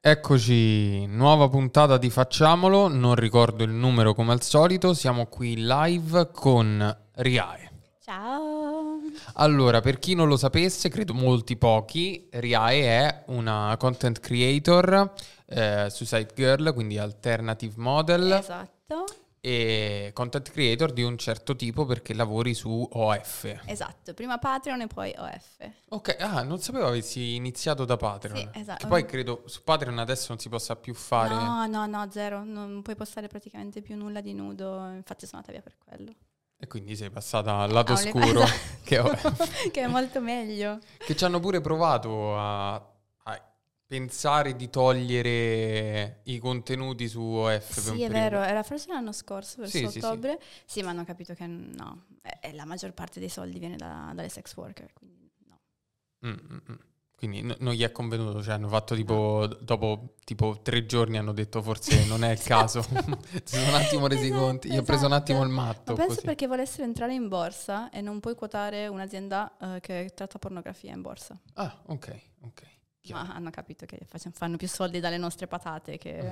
Eccoci, nuova puntata di Facciamolo, non ricordo il numero come al solito, siamo qui live con Riae. Ciao! Allora, per chi non lo sapesse, credo molti pochi, Riae è una content creator, eh, Suicide Girl, quindi alternative model. Esatto, e content creator di un certo tipo perché lavori su OF. esatto. Prima Patreon e poi OF. Ok, ah, non sapevo avessi iniziato da Patreon. Sì, esatto. Che poi credo su Patreon adesso non si possa più fare. No, no, no, zero. Non puoi postare praticamente più nulla di nudo. Infatti sono andata via per quello. E quindi sei passata al lato Ah, oscuro. esatto. che, che è molto meglio. che ci hanno pure provato a pensare di togliere i contenuti su OF. Sì, è vero. Era forse l'anno scorso, verso Sì, sì, sì. ottobre. Sì, ma hanno capito che no. E la maggior parte dei soldi viene da- dalle sex worker. Quindi no. Mm, mm, mm. Quindi n- non gli è convenuto, cioè hanno fatto tipo, dopo tipo tre giorni hanno detto forse non è il caso. si sono un attimo resi Esatto, conti, gli ho preso un attimo il esatto. matto. Ma penso così. perché volessero entrare in borsa e non puoi quotare un'azienda eh, che tratta pornografia in borsa. Ah, ok, ok. Chiaro. Ma hanno capito che facciamo- fanno più soldi dalle nostre patate che...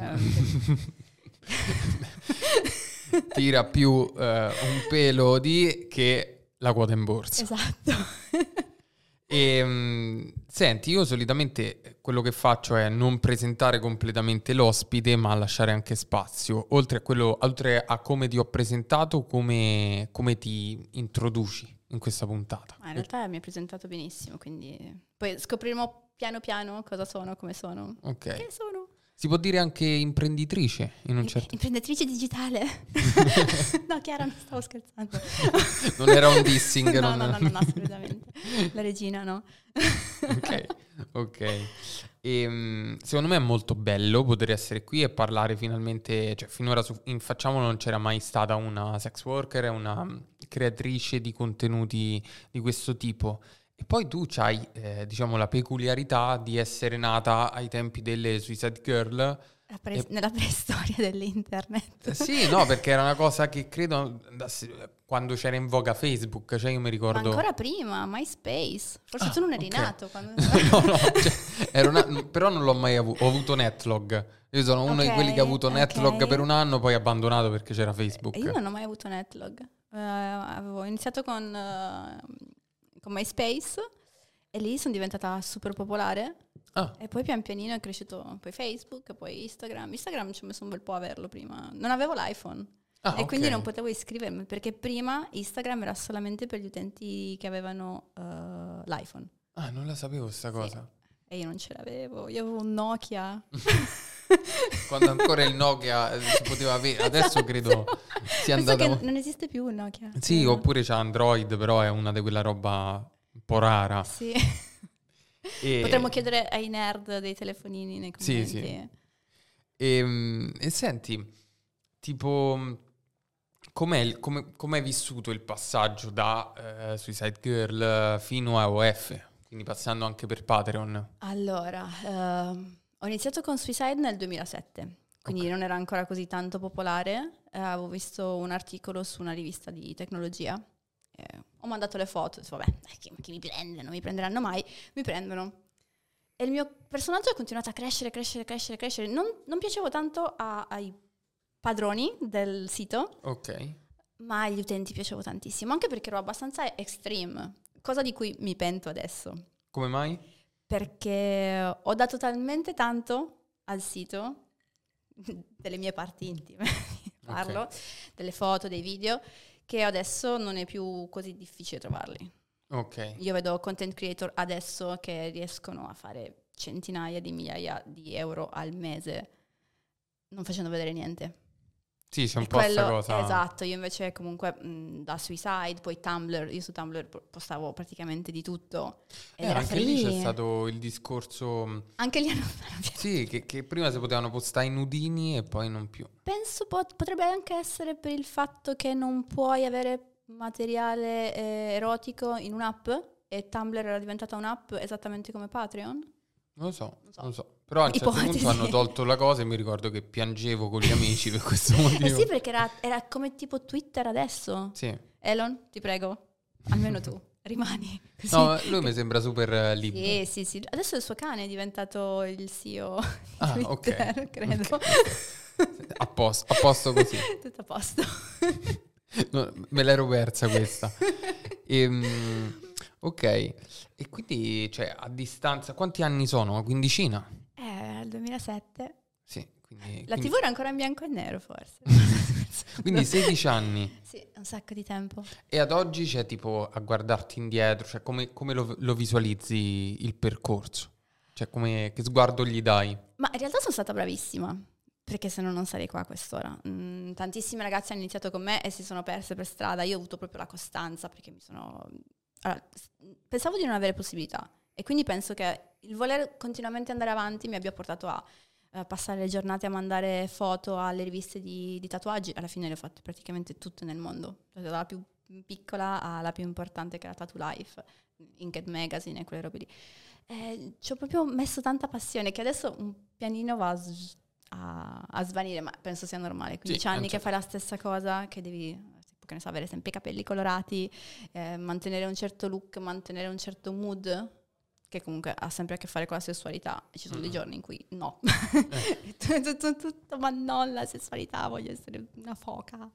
Tira più eh, un pelo di che la quota in borsa. esatto. E, mm, senti, io solitamente quello che faccio è non presentare completamente l'ospite, ma lasciare anche spazio. Oltre a, quello, oltre a come ti ho presentato, come, come ti introduci in questa puntata. Ma in realtà mi hai presentato benissimo, quindi poi scopriremo piano piano cosa sono, come sono. Ok. Che sono? Si può dire anche imprenditrice in un certo... Imprenditrice digitale? no, Chiara, non stavo scherzando. Non era un dissing, no, non- no, no, no, no, assolutamente. La regina, no. ok, ok. E, mm, secondo me è molto bello poter essere qui e parlare finalmente, cioè finora su, in Facciamolo non c'era mai stata una sex worker, una creatrice di contenuti di questo tipo. E poi tu hai, diciamo, la peculiarità di essere nata ai tempi delle Suicide Girl. Pre- E- Nella preistoria dell'internet. Eh, Sì, no, perché era una cosa che credo quando c'era in voga Facebook, cioè io mi Ma ricordo... ancora prima, MySpace. Forse Ah, tu non eri ok. nato quando... no, no, cioè, una- però non l'ho mai avuto. Ho avuto Netlog. Io sono uno di Ok, quelli che ha avuto Netlog ok. per un anno, poi abbandonato perché c'era Facebook. Io non ho mai avuto Netlog. Eh, avevo iniziato con, eh, con MySpace e lì sono diventata super popolare. Ah, E poi pian pianino è cresciuto poi Facebook, poi Instagram. Instagram ci ho messo un bel po' a averlo prima. Non avevo l'iPhone. ah, e quindi ok. non potevo iscrivermi perché prima Instagram era solamente per gli utenti che avevano eh, l'iPhone. Ah, non la sapevo sta cosa. E io non ce l'avevo, io avevo un Nokia. Quando ancora il Nokia eh, si poteva avere, adesso credo sia andata... che non esiste più il Nokia. Sì, Eh, oppure c'è Android, però è una di quella roba un po' rara. Sì. E- Potremmo chiedere ai nerd dei telefonini nei Sì, commenti. sì. E, mm, e senti, tipo, com'è, il- come, com'è vissuto il passaggio da eh, Suicide Girl fino a OF? Quindi passando anche per Patreon. Allora, ehm, ho iniziato con Suicide nel 2007, quindi Ok. non era ancora così tanto popolare. Eh, avevo visto un articolo su una rivista di tecnologia. eh, ho mandato le foto, vabbè, chi, chi mi prende? Non mi prenderanno mai. Mi prendono. E il mio personaggio è continuato a crescere, crescere, crescere, crescere. Non, non piacevo tanto a- ai padroni del sito, Ok. ma agli utenti piacevo tantissimo, anche perché ero abbastanza extreme, cosa di cui mi pento adesso Come mai? Perché ho dato talmente tanto al sito delle mie parti intime, parlo, delle foto, dei video, che adesso non è più così difficile trovarli. Ok. Io vedo content creator adesso che riescono a fare centinaia di migliaia di euro al mese non facendo vedere niente. Sì, c'è un po' questa cosa. Esatto, io invece comunque mh, da Suicide, poi Tumblr, io su Tumblr po- postavo praticamente di tutto. Eh, era anche lì c'è free. stato il discorso... mm, Anche lì hanno Sì, che, che prima si potevano postare i nudini e poi non più. Penso pot- potrebbe anche essere per il fatto che non puoi avere materiale eh, erotico in un'app e Tumblr era diventata un'app esattamente come Patreon. Non lo so, Non so. non lo so. Però a un certo Ipotesi. punto hanno tolto la cosa e mi ricordo che piangevo con gli amici per questo motivo. Eh sì, perché era, era come tipo Twitter adesso. Sì. Elon, ti prego, almeno tu. rimani così. No, lui mi sembra super eh, libero. Sì, sì, sì. Adesso il suo cane è diventato il CEO Ah, di. Twitter, credo. A posto, a posto così. Tutto a posto. No, me l'ero persa questa. Ehm, ok, e quindi, cioè, a distanza, quanti anni sono? Una quindicina? È il 2007. Sì, quindi, La quindi, TV era ancora in bianco e nero, forse. quindi 16 anni. Sì, un sacco di tempo. E ad oggi c'è tipo a guardarti indietro, cioè come, come lo, lo visualizzi il percorso? Cioè come, che sguardo gli dai? Ma in realtà sono stata bravissima, perché se no non sarei qua a quest'ora. Mm, tantissime ragazze hanno iniziato con me e si sono perse per strada. Io ho avuto proprio la costanza, perché mi sono... Allora, pensavo di non avere possibilità. E quindi penso che il voler continuamente andare avanti mi abbia portato a eh, passare le giornate a mandare foto alle riviste di, di tatuaggi. Alla fine le ho fatte praticamente tutte nel mondo, dalla più piccola alla più importante che era Tattoo Life, Inked Magazine e quelle robe lì. Eh, ci ho proprio messo tanta passione che adesso un pianino va a, a- svanire, ma penso sia normale. 15 Sì, anni che fai la stessa cosa, che devi che ne so, avere sempre i capelli colorati, eh, mantenere un certo look, mantenere un certo mood, che comunque ha sempre a che fare con la sessualità. E ci sono dei Mm. giorni in cui no. tutto, tutto, ma non la sessualità, voglio essere una foca,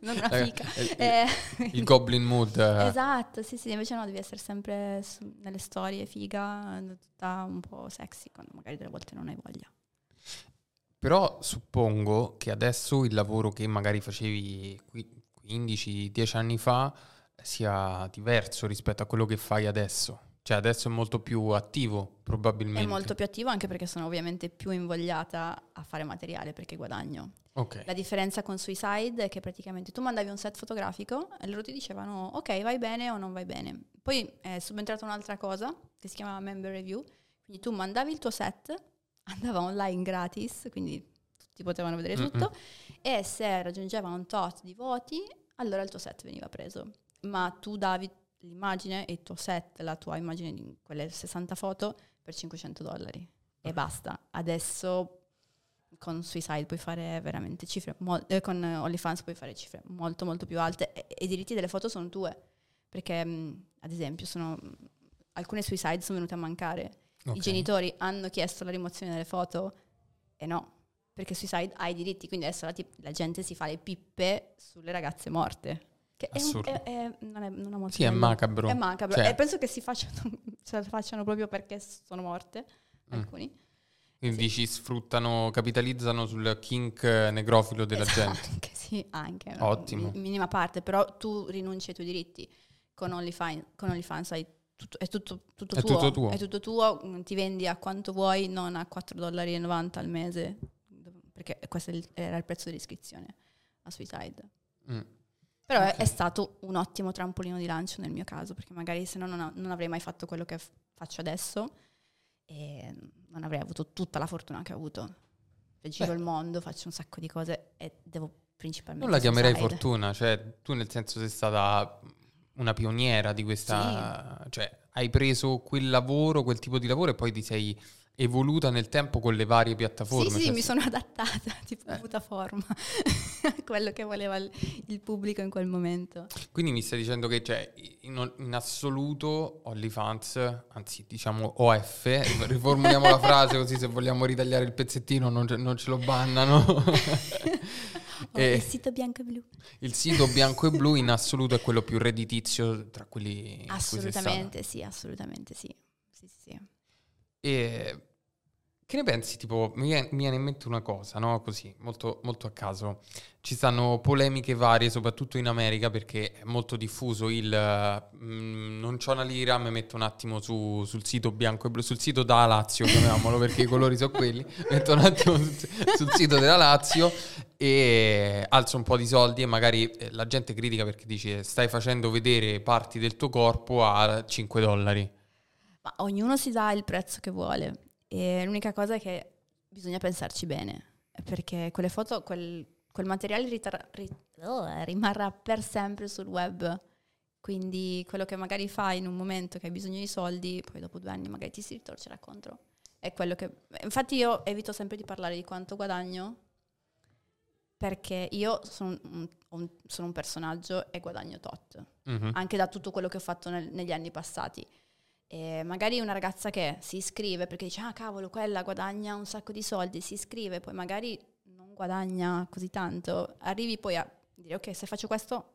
non una Eh, fica. eh, Eh, Il goblin mood. eh. Esatto, sì, sì, invece no, devi essere sempre su- nelle storie figa, eh, tutta un po' sexy, quando magari delle volte non hai voglia. Però suppongo che adesso il lavoro che magari facevi qui- 15-10 anni fa sia diverso rispetto a quello che fai adesso. Cioè adesso è molto più attivo probabilmente. È molto più attivo anche perché sono ovviamente più invogliata a fare materiale perché guadagno. Ok. La differenza con Suicide è che praticamente tu mandavi un set fotografico e loro ti dicevano ok vai bene o non vai bene. Poi è subentrata un'altra cosa che si chiamava member review, quindi tu mandavi il tuo set, andava online gratis, quindi tutti potevano vedere Mm-mm. tutto e se raggiungeva un tot di voti allora il tuo set veniva preso. Ma tu davi l'immagine e il tuo set, la tua immagine di quelle 60 foto per 500 dollari e basta. Adesso con Suicide puoi fare veramente cifre, mol- eh, con OnlyFans puoi fare cifre molto molto più alte e, e i diritti delle foto sono tue, perché mh, ad esempio sono, alcune Suicide sono venute a mancare, ok. i genitori hanno chiesto la rimozione delle foto e no, perché Suicide ha i diritti, quindi adesso la, tip- la gente si fa le pippe sulle ragazze morte. Che è un- è- è- non, è, non ha molto Sì, è macabro. È macabro. Cioè- E penso che si facciano, la facciano proprio perché sono morte, Mm. alcuni. Quindi Sì. dici sfruttano, capitalizzano sul kink eh, necrofilo della Esatto, gente. Anche, sì, anche. Ottimo. mi- minima parte, però tu rinunci ai tuoi diritti. Con OnlyFans, con OnlyFans hai tutto, è tutto, tutto È tuo. tutto tuo. È tutto tuo, mm, ti vendi a quanto vuoi, non a 4,90 dollari al mese, perché questo è era il prezzo dell'iscrizione a Suicide. Mm. Però è- Ok. è stato un ottimo trampolino di lancio nel mio caso, perché magari se no non, non avrei mai fatto quello che f- faccio adesso e non avrei avuto tutta la fortuna che ho avuto. Cioè, giro Beh. il mondo, faccio un sacco di cose e devo principalmente... Non la chiamerei fortuna, cioè tu nel senso sei stata una pioniera di questa... Cioè hai preso quel lavoro, quel tipo di lavoro e poi ti sei evoluta nel tempo con le varie piattaforme. Sì, sì, cioè, mi sono adattata, tipo Eh. avuta forma a quello che voleva il, il pubblico in quel momento. Quindi mi stai dicendo che cioè, in, in assoluto OnlyFans, anzi diciamo OF, riformuliamo la frase così se vogliamo ritagliare il pezzettino non, ce- non ce lo bannano. E- il sito bianco e blu. Il sito bianco e blu in assoluto è quello più redditizio tra quelli. Assolutamente sì, assolutamente sì. Sì, sì, sì. E che ne pensi? Tipo, mi viene, in mente una cosa, no? Così, molto, molto a caso. Ci stanno polemiche varie, soprattutto in America, perché è molto diffuso il mm, non c'ho una lira, mi metto un attimo su- sul sito bianco e blu, sul sito da Lazio, chiamiamolo, perché i colori sono quelli. Metto un attimo sul, sul sito della Lazio e alzo un po' di soldi e magari eh, la gente critica perché dice stai facendo vedere parti del tuo corpo a 5 dollari. Ma ognuno si dà il prezzo che vuole. E l'unica cosa è che bisogna pensarci bene. Perché quelle foto, quel, quel materiale ritar- ri- oh, rimarrà per sempre sul web. Quindi quello che magari fai in un momento che hai bisogno di soldi, poi dopo due anni magari ti si ritorcerà contro. È quello che... Infatti io evito sempre di parlare di quanto guadagno perché io sono un, un- sono un personaggio e guadagno tot, Mhm. anche da tutto quello che ho fatto nel- negli anni passati. E magari una ragazza che si iscrive perché dice, ah cavolo, quella guadagna un sacco di soldi, si iscrive, poi magari non guadagna così tanto, arrivi poi a dire, ok, se faccio questo,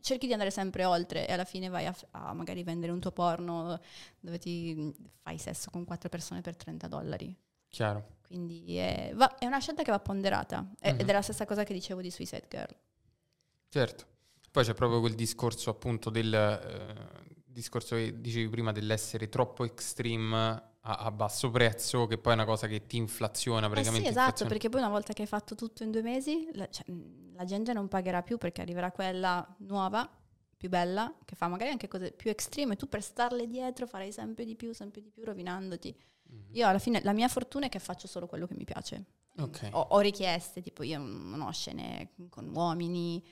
cerchi di andare sempre oltre e alla fine vai a, a magari vendere un tuo porno dove ti fai sesso con quattro persone per 30 dollari. Chiaro. Quindi è, va- è una scelta che va ponderata E- Mhm. ed è la stessa cosa che dicevo di Suicide Girl. Certo. Poi c'è proprio quel discorso appunto del eh, discorso che dicevi prima dell'essere troppo extreme a, a basso prezzo, che poi è una cosa che ti inflaziona Eh sì, praticamente. esatto, inflaziona- perché poi una volta che hai fatto tutto in due mesi, la, cioè, la gente non pagherà più perché arriverà quella nuova, più bella, che fa magari anche cose più estreme. Tu per starle dietro farai sempre di più, sempre di più, rovinandoti. Mhm. Io alla fine, la mia fortuna è che faccio solo quello che mi piace. Ok. Ho, ho richieste, tipo io non ho scene con uomini,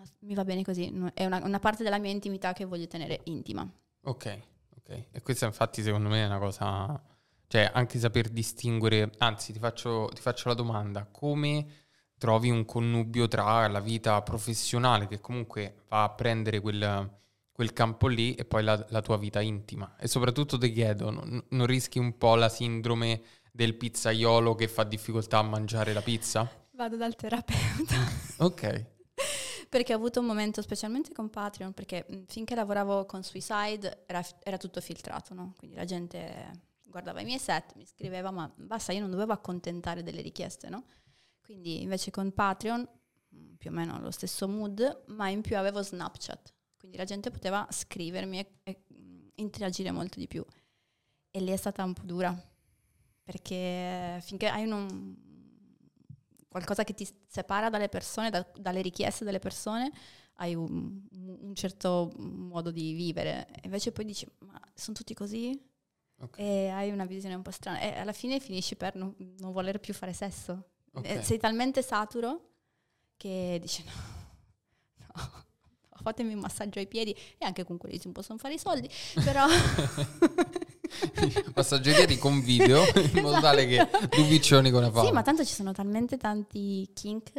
ma mi va bene così. È una, una parte della mia intimità che voglio tenere intima. Ok, ok. E questa infatti secondo me è una cosa, cioè anche saper distinguere, anzi ti faccio, ti faccio la domanda, come trovi un connubio tra la vita professionale che comunque va a prendere quel, quel campo lì e poi la, la tua vita intima? E soprattutto ti chiedo, non, non rischi un po' la sindrome del pizzaiolo che fa difficoltà a mangiare la pizza? Vado dal terapeuta. Ok, Perché ho avuto un momento, specialmente con Patreon, perché finché lavoravo con Suicide era, era tutto filtrato, no? Quindi la gente guardava i miei set, mi scriveva, ma basta, io non dovevo accontentare delle richieste, no? Quindi invece con Patreon, più o meno lo stesso mood, ma in più avevo Snapchat. Quindi la gente poteva scrivermi e, e, interagire molto di più. E lì è stata un po' dura, perché finché hai un, qualcosa che ti separa dalle persone, da- dalle richieste delle persone, hai un, un certo modo di vivere. Invece poi dici, ma sono tutti così? ok, E hai una visione un po' strana. E alla fine finisci per non, non voler più fare sesso. ok. E sei talmente saturo che dici, no, no, fatemi un massaggio ai piedi e anche con quelli si possono fare i soldi, però... Massaggeria con video in modo tale che due piccioni con una fava. Sì, ma tanto ci sono talmente tanti kink.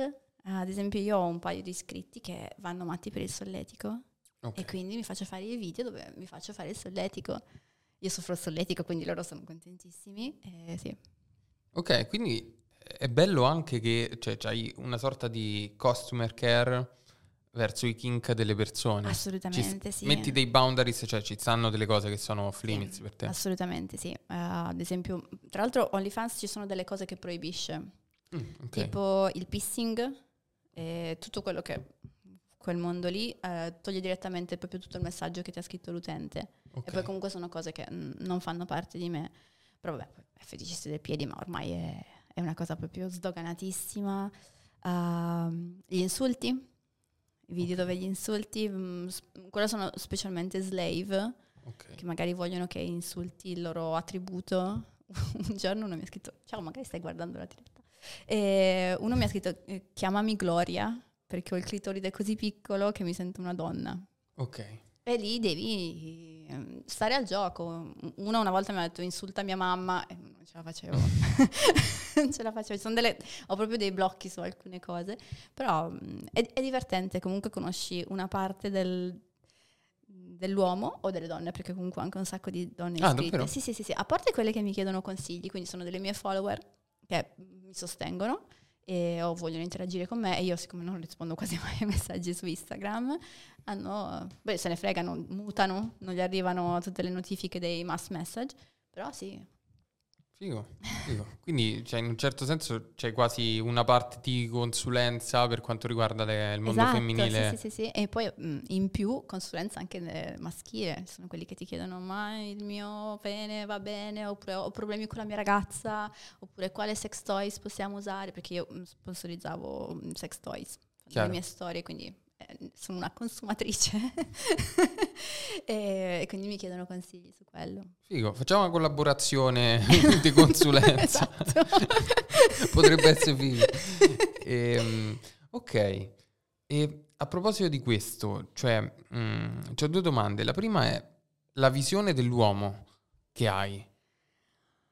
Ad esempio, io ho un paio di iscritti che vanno matti per il solletico Ok. e quindi mi faccio fare i video dove mi faccio fare il solletico. Io soffro il solletico, quindi loro sono contentissimi. E sì. Ok, quindi è bello anche che cioè, hai una sorta di customer care verso i kink delle persone. Ci Assolutamente st- sì. Metti dei boundaries, cioè ci stanno delle cose che sono off Sì, limits per te. Assolutamente sì. Eh, ad esempio, tra l'altro OnlyFans ci sono delle cose che proibisce, Mm, ok. tipo il pissing e tutto quello che quel mondo lì eh, toglie direttamente proprio tutto il messaggio che ti ha scritto l'utente. ok. E poi comunque sono cose che mm, non fanno parte di me. Però vabbè, è feticista dei piedi, ma ormai è, è una cosa proprio sdoganatissima. Ehm, gli insulti, i video Ok. dove gli insulti, mm, s- quello sono specialmente slave, Ok. che magari vogliono che insulti il loro attributo. Un giorno uno mi ha scritto, ciao, magari stai guardando la diretta. E uno mi ha scritto, eh, chiamami Gloria, perché ho il clitoride così piccolo che mi sento una donna. Ok. E lì devi ehm, stare al gioco. Uno una volta mi ha detto insulta mia mamma e non ce la facevo. non ce la facevo. Delle- ho proprio dei blocchi su alcune cose. Però mh, è, è divertente. Comunque conosci una parte del- dell'uomo o delle donne, perché comunque ho anche un sacco di donne Ah, iscritte. davvero? Sì, sì, sì, sì. A parte quelle che mi chiedono consigli, quindi sono delle mie follower che mi sostengono e o vogliono interagire con me e io siccome non rispondo quasi mai ai messaggi su Instagram hanno, beh se ne fregano, mutano, non gli arrivano tutte le notifiche dei mass message, però sì, Figo, figo. Quindi cioè, in un certo senso c'è quasi una parte di consulenza per quanto riguarda le- il mondo esatto, femminile. Sì, sì, sì, sì. E poi mh, in più consulenza anche maschile, sono quelli che ti chiedono ma il mio pene va bene, oppure ho problemi con la mia ragazza, oppure quale sex toys possiamo usare, perché io mh, sponsorizzavo mh, sex toys, Chiaro. le mie storie, quindi sono una consumatrice e, e quindi mi chiedono consigli su quello. Figo, facciamo una collaborazione di consulenza. Esatto. Potrebbe essere figo. Ehm, ok, e a proposito di questo, cioè, mm, ho due domande. La prima è la visione dell'uomo che hai.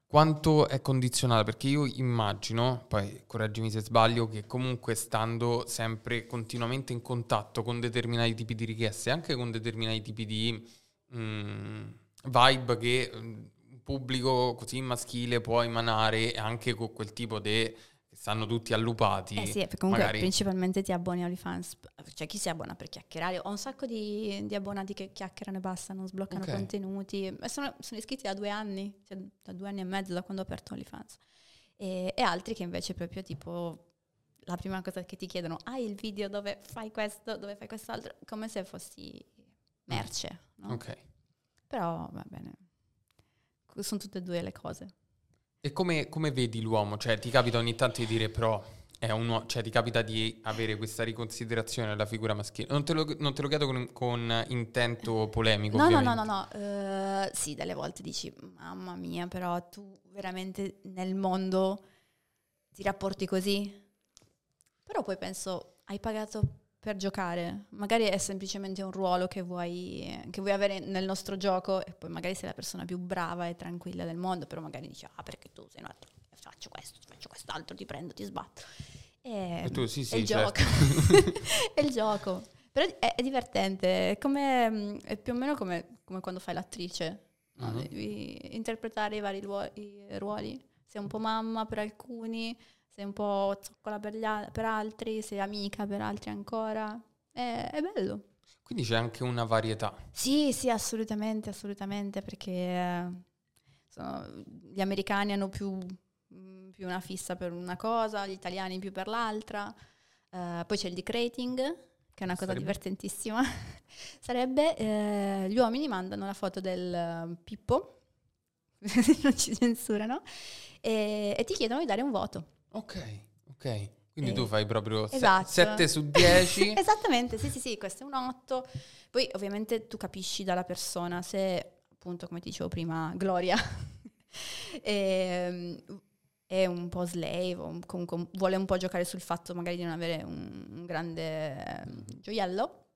Quanto è condizionata? Perché io immagino, poi correggimi se sbaglio, che comunque stando sempre continuamente in contatto con determinati tipi di richieste, anche con determinati tipi di mm, vibe che un pubblico così maschile può emanare, anche con quel tipo di stanno tutti allupati. Eh sì, comunque magari... principalmente ti abboni a OnlyFans, cioè chi si abbona per chiacchierare? Ho un sacco di, di abbonati che chiacchierano e basta, non sbloccano okay. contenuti, sono, sono, iscritti da due anni, cioè da due anni e mezzo da quando ho aperto OnlyFans. E, e altri che invece proprio tipo la prima cosa che ti chiedono, hai il video dove fai questo, dove fai quest'altro, come se fossi merce, no? Ok. Però va bene, sono tutte e due le cose. E come, come, vedi l'uomo? Cioè, ti capita ogni tanto di dire, però, è un uomo, cioè, ti capita di avere questa riconsiderazione della figura maschile? Non te lo, non te lo chiedo con, con, intento polemico, No, ovviamente. no, no, no, no. Uh, sì, delle volte dici, mamma mia, però tu veramente nel mondo ti rapporti così? Però poi penso, hai pagato per giocare. Magari è semplicemente un ruolo che vuoi, che vuoi, avere nel nostro gioco e poi magari sei la persona più brava e tranquilla del mondo, però magari dici, ah perché tu sei un altro, faccio questo, faccio quest'altro, ti prendo, ti sbatto. E, e tu sì, sì, è il certo. gioco. è il gioco. Però è, è divertente, è, come, è, più o meno come, come quando fai l'attrice. No? Uh-huh. Devi interpretare i vari ruoli. Sei un po' mamma per alcuni, sei un po' zoccola per, a- per altri, sei amica per altri ancora. È, è, bello. Quindi c'è anche una varietà. Sì, sì, assolutamente, assolutamente, perché eh, sono, gli americani hanno più, mm, più, una fissa per una cosa, gli italiani più per l'altra. Uh, poi c'è il decrating, che è una cosa Sarebbe? divertentissima. Sarebbe, eh, gli uomini mandano la foto del uh, Pippo, non ci censurano, e, e ti chiedono di dare un voto. Ok, ok. Quindi eh, tu fai proprio 7 esatto. su 10. Esattamente, sì, sì, sì, questo è un 8. Poi ovviamente tu capisci dalla persona se, appunto, come ti dicevo prima, Gloria è, ehm, è, un po' slave, o comunque vuole un po' giocare sul fatto magari di non avere un, un grande ehm, gioiello.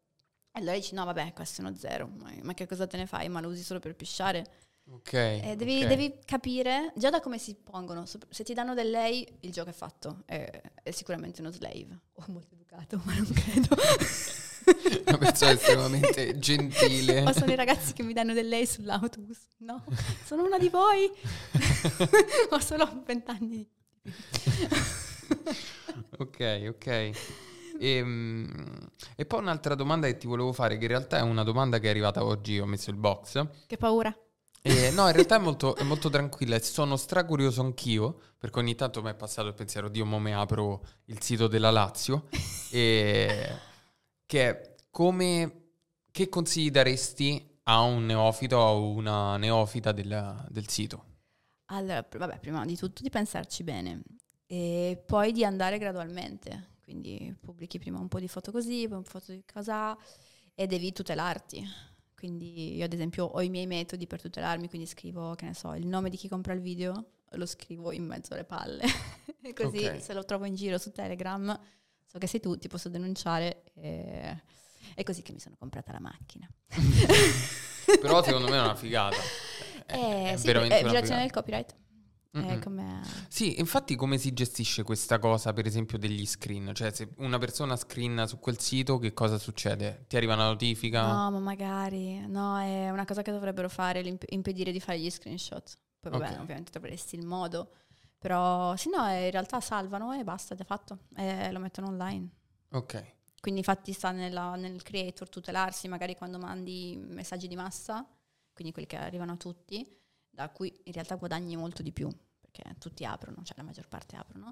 E allora dici, no, vabbè, questo è uno zero, ma, ma che cosa te ne fai? Ma lo usi solo per pisciare? Ok. Eh, devi, okay. devi, capire già da come si pongono. Se ti danno del lei, il gioco è fatto. È, è sicuramente uno slave. O molto educato, ma non credo. Una persona estremamente gentile. O sono i ragazzi che mi danno del lei sull'autobus. No, sono una di voi. Ho solo vent'anni. ok, ok. E, ehm, e, poi un'altra domanda che ti volevo fare, che in realtà è una domanda che è arrivata oggi, ho messo il box. Che paura. Eh, no, in realtà è molto, è molto tranquilla. E sono stracurioso anch'io, perché ogni tanto mi è passato il pensiero, Dio, mo me apro il sito della Lazio, e, che come, che consigli daresti a un neofito o a una neofita del, del sito? Allora, vabbè, prima di tutto di pensarci bene e poi di andare gradualmente, quindi pubblichi prima un po' di foto così, poi un po' di casa e devi tutelarti quindi io ad esempio ho i miei metodi per tutelarmi, quindi scrivo, che ne so, il nome di chi compra il video, lo scrivo in mezzo alle palle. Così okay. se lo trovo in giro su Telegram, so che sei tu, ti posso denunciare. E... È così che mi sono comprata la macchina. Però secondo me è una figata. È, eh, è sì, è violazione del copyright. Eh, sì, infatti come si gestisce questa cosa, per esempio, degli screen? Cioè, se una persona screen su quel sito, che cosa succede? Ti arriva una notifica? No, ma magari. No, è una cosa che dovrebbero fare, impedire di fare gli screenshot. Poi vabbè, okay. ovviamente troveresti il modo. Però, sì, no, in realtà salvano e basta, è fatto. E lo mettono online. Ok. Quindi infatti sta nella, nel creator tutelarsi, magari quando mandi messaggi di massa, quindi quelli che arrivano a tutti da cui in realtà guadagni molto di più, perché tutti aprono, cioè la maggior parte aprono,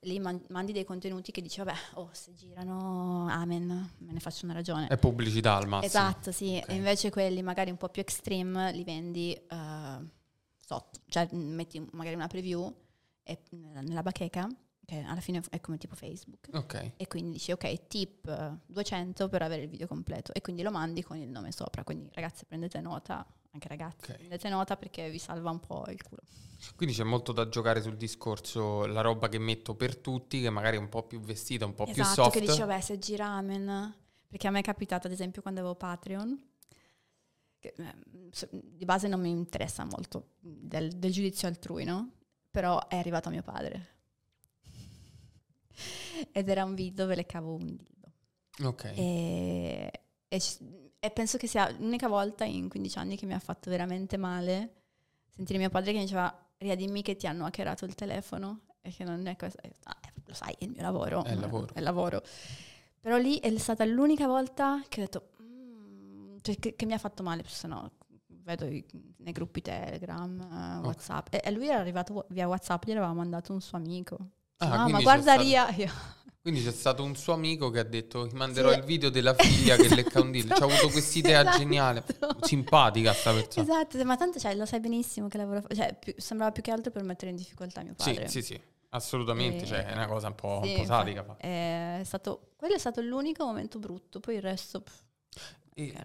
lì man- mandi dei contenuti che dici, vabbè, oh, se girano, amen, me ne faccio una ragione. È pubblicità al massimo. Esatto, sì, okay. e invece quelli magari un po' più extreme li vendi uh, sotto, cioè metti magari una preview e, nella bacheca, che alla fine è come tipo Facebook. Ok. E quindi dici, ok, tip 200 per avere il video completo, e quindi lo mandi con il nome sopra, quindi ragazzi prendete nota, anche ragazzi, okay. prendete nota perché vi salva un po' il culo. Quindi c'è molto da giocare sul discorso, la roba che metto per tutti, che magari è un po' più vestita, un po' esatto, più soft. che dice, vabbè, se gira amen. Perché a me è capitato, ad esempio, quando avevo Patreon, che, eh, di base non mi interessa molto del, del giudizio altrui, no? Però è arrivato mio padre. Ed era un video dove le cavo un dildo. Ok. E, e, e, penso che sia l'unica volta in 15 anni che mi ha fatto veramente male sentire mio padre che mi diceva Ria dimmi che ti hanno hackerato il telefono e che non è questo. Ah, lo sai, è il mio lavoro. È il lavoro. È il lavoro. Però lì è stata l'unica volta che ho detto, mm, cioè che, che, mi ha fatto male, se no vedo i, nei gruppi Telegram, uh, okay. Whatsapp. E, e, lui era arrivato via Whatsapp, gli aveva mandato un suo amico. Ah, ah ma guarda Ria, io... Quindi c'è stato un suo amico che ha detto ti manderò sì. il video della figlia che lecca un dildo. Ci ha avuto questa idea esatto. geniale, simpatica sta persona. Esatto, ma tanto cioè, lo sai benissimo che lavoro, cioè, più, sembrava più che altro per mettere in difficoltà mio padre. Sì, sì, sì, assolutamente, e... cioè, è una cosa un po', sì, un po sadica. È stato, quello è stato l'unico momento brutto, poi il resto... Pff,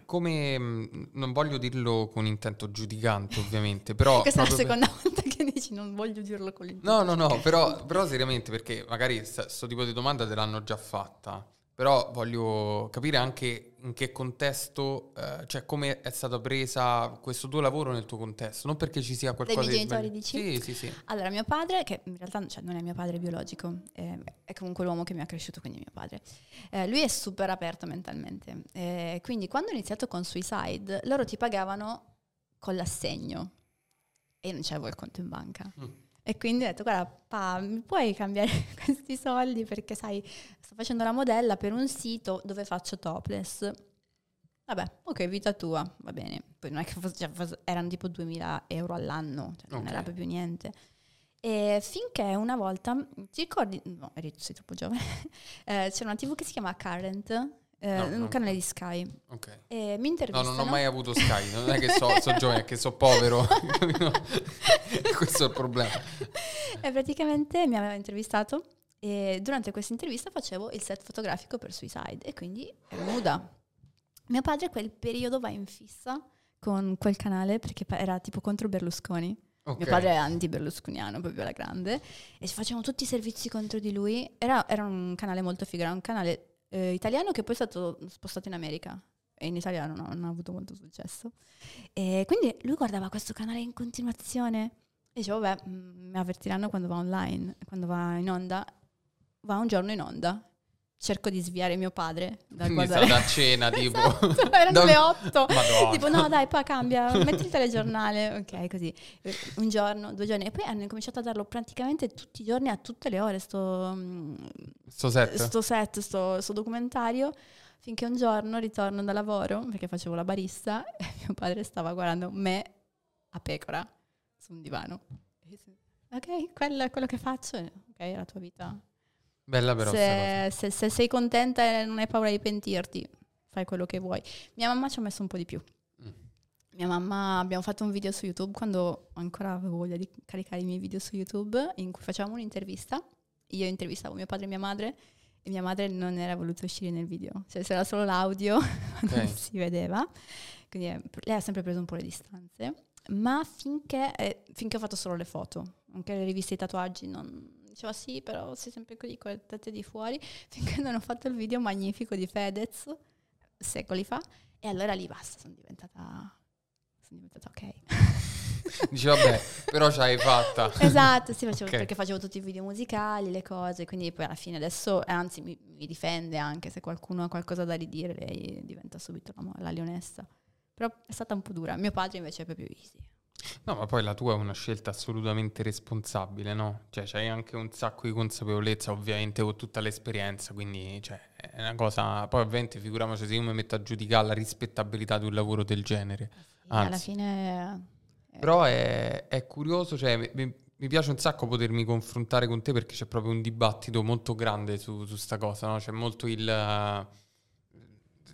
come mm, non voglio dirlo con intento giudicante, ovviamente, però. Questa è la seconda volta che dici non voglio dirlo con l'intento. No, no, no, però, però, seriamente, perché magari questo tipo di domanda te l'hanno già fatta. Però voglio capire anche in che contesto, eh, cioè come è stata presa questo tuo lavoro nel tuo contesto, non perché ci sia qualcosa Dei miei genitori, dici? Sì, sì, sì. Allora, mio padre, che in realtà cioè, non è mio padre biologico, eh, è comunque l'uomo che mi ha cresciuto, quindi mio padre. Eh, lui è super aperto mentalmente. Eh, quindi quando ho iniziato con Suicide, loro ti pagavano con l'assegno e non c'avevo il conto in banca. Mm. E quindi ho detto, guarda, pa, mi puoi cambiare questi soldi perché sai, sto facendo la modella per un sito dove faccio topless. Vabbè, ok, vita tua, va bene. Poi non è che fosse, cioè, erano tipo 2000 euro all'anno, cioè okay. non era proprio niente. E finché una volta, ti ricordi, no, eri, sei troppo giovane, eh, c'era una tv che si chiama Current, eh, no, un canale di Sky. Ok. E mi intervistano. No, non ho mai avuto Sky, non è che so, so giovane, è che so povero. Questo è il problema. E praticamente mi aveva intervistato e durante questa intervista facevo il set fotografico per Suicide e quindi ero nuda. Mio padre quel periodo va in fissa con quel canale perché era tipo contro Berlusconi. Okay. Mio padre è anti-berlusconiano, proprio alla grande, e facevano tutti i servizi contro di lui. Era, era un canale molto figo, era un canale eh, italiano che poi è stato spostato in America e in Italia non ha, non ha avuto molto successo. E quindi lui guardava questo canale in continuazione e dicevo, vabbè, mm, mi avvertiranno quando va online, quando va in onda. Va un giorno in onda cerco di sviare mio padre da Quindi guardare. a cena, tipo. esatto, erano da... le otto. Madonna. Tipo, no, dai, poi cambia, metti il telegiornale. Ok, così. Un giorno, due giorni. E poi hanno cominciato a darlo praticamente tutti i giorni, a tutte le ore, sto, mm, sto set, sto, set sto, sto documentario. Finché un giorno ritorno da lavoro, perché facevo la barista, e mio padre stava guardando me a pecora su un divano. Ok, quello è quello che faccio. Ok, è la tua vita Bella però. Se, se, se, sei contenta e non hai paura di pentirti, fai quello che vuoi. Mia mamma ci ha messo un po' di più. Mm. Mia mamma, abbiamo fatto un video su YouTube quando ancora avevo voglia di caricare i miei video su YouTube, in cui facevamo un'intervista. Io intervistavo mio padre e mia madre e mia madre non era voluta uscire nel video, cioè c'era solo l'audio, okay. non si vedeva. Quindi eh, lei ha sempre preso un po' le distanze, ma finché, eh, finché ho fatto solo le foto, anche le riviste di tatuaggi non, diceva sì, però sei sempre così con le tette di fuori, finché non ho fatto il video magnifico di Fedez, secoli fa, e allora lì basta, sono diventata, sono diventata ok. Dice vabbè, però ce l'hai fatta. Esatto, sì, facevo, okay. perché facevo tutti i video musicali, le cose, quindi poi alla fine adesso, anzi mi, mi difende anche se qualcuno ha qualcosa da ridire, lei diventa subito la, la leonessa. Però è stata un po' dura, mio padre invece è proprio easy. No, ma poi la tua è una scelta assolutamente responsabile, no? Cioè, c'hai anche un sacco di consapevolezza, ovviamente, con tutta l'esperienza, quindi, cioè, è una cosa... Poi, ovviamente, figuriamoci se io mi metto a giudicare la rispettabilità di un lavoro del genere. Anzi, alla fine... Però è, è curioso, cioè, mi, mi, piace un sacco potermi confrontare con te perché c'è proprio un dibattito molto grande su, su sta cosa, no? C'è molto il...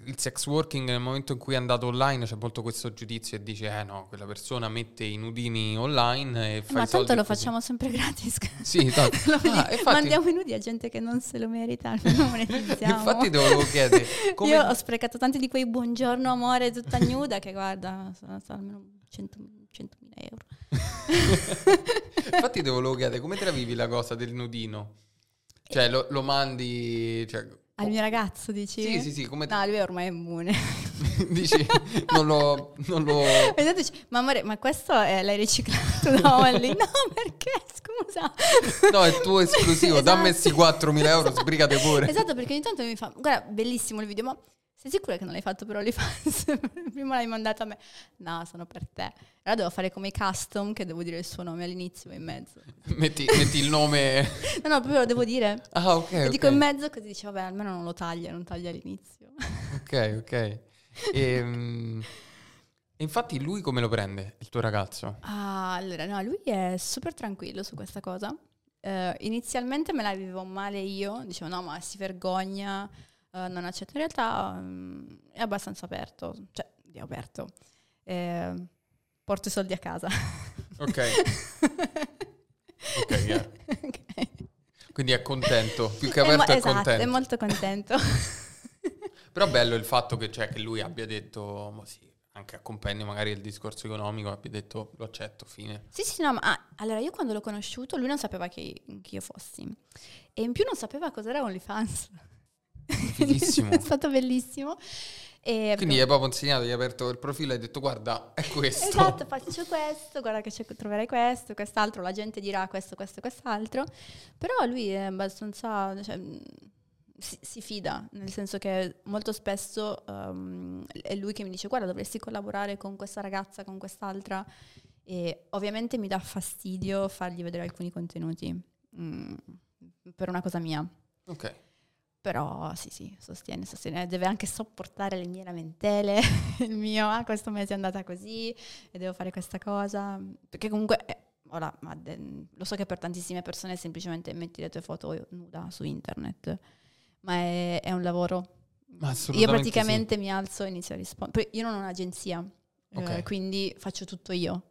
Il sex working nel momento in cui è andato online c'è molto questo giudizio e dice eh no, quella persona mette i nudini online e fa Ma tanto lo facciamo sempre gratis. Sì, tanto. ah, infatti... Mandiamo i nudi a gente che non se lo merita, non infatti te volevo chiedere. Come... Io ho sprecato tanti di quei buongiorno amore tutta nuda che guarda, sono almeno 100, 100.000 euro. infatti te volevo chiedere come te la vivi la cosa del nudino? Cioè lo, lo mandi... Cioè, Al mio ragazzo, dici? Sì, sì, sì, come No, lui ormai è immune. dici, non lo... Non lo... Dici, ma amore, ma questo è, l'hai riciclato da Olly? No, perché? Scusa. No, è tuo esclusivo, Esatto. dammi questi 4.000 euro, sbrigate pure. Esatto, perché ogni tanto mi fa, guarda, bellissimo il video, ma sei sicura che non l'hai fatto per OnlyFans? Prima l'hai mandato a me. No, sono per te. Allora devo fare come i custom, che devo dire il suo nome all'inizio e in mezzo. Metti, metti il nome... No, no, proprio lo devo dire. Ah, ok, Lo ok. dico in mezzo così dice, vabbè, almeno non lo taglia, non taglia all'inizio. Ok, ok. Ehm, E infatti lui come lo prende, il tuo ragazzo? Ah, allora, no, lui è super tranquillo su questa cosa. Eh, inizialmente me la vivevo male io, dicevo no, ma si vergogna, eh, non accetta. In realtà mm, è abbastanza aperto, cioè, è aperto. Eh, porto i soldi a casa. Ok. Ok, chiaro. Ok. Quindi è contento, più che È mo- aperto è, esatto, contento. è molto contento. Però bello il fatto che, cioè, che lui abbia detto, sì, anche a compendio magari del discorso economico, abbia detto lo accetto, fine. Sì, sì, no, ma ah, allora io quando l'ho conosciuto, lui non sapeva che, che io fossi. E in più non sapeva cos'era OnlyFans. Fighissimo. è stato bellissimo. E Quindi hai proprio insegnato, gli hai aperto il profilo e hai detto guarda, è questo. Esatto, faccio questo, guarda che troverai questo, quest'altro, la gente dirà questo, questo, quest'altro. Però lui è abbastanza, cioè, mh, si, si fida, nel senso che molto spesso um, è lui che mi dice guarda dovresti collaborare con questa ragazza, con quest'altra. E ovviamente mi dà fastidio fargli vedere alcuni contenuti, mm, per una cosa mia. Ok. Però sì, sì, sostiene, sostiene. Deve anche sopportare le mie lamentele, il mio, ah, questo mese è andata così e devo fare questa cosa. Perché comunque, eh, ora, ma de- lo so che per tantissime persone è semplicemente metti le tue foto nuda su internet, ma è, è un lavoro. Io praticamente mi alzo e inizio a rispondere. Io non ho un'agenzia, eh, Ok. quindi faccio tutto io.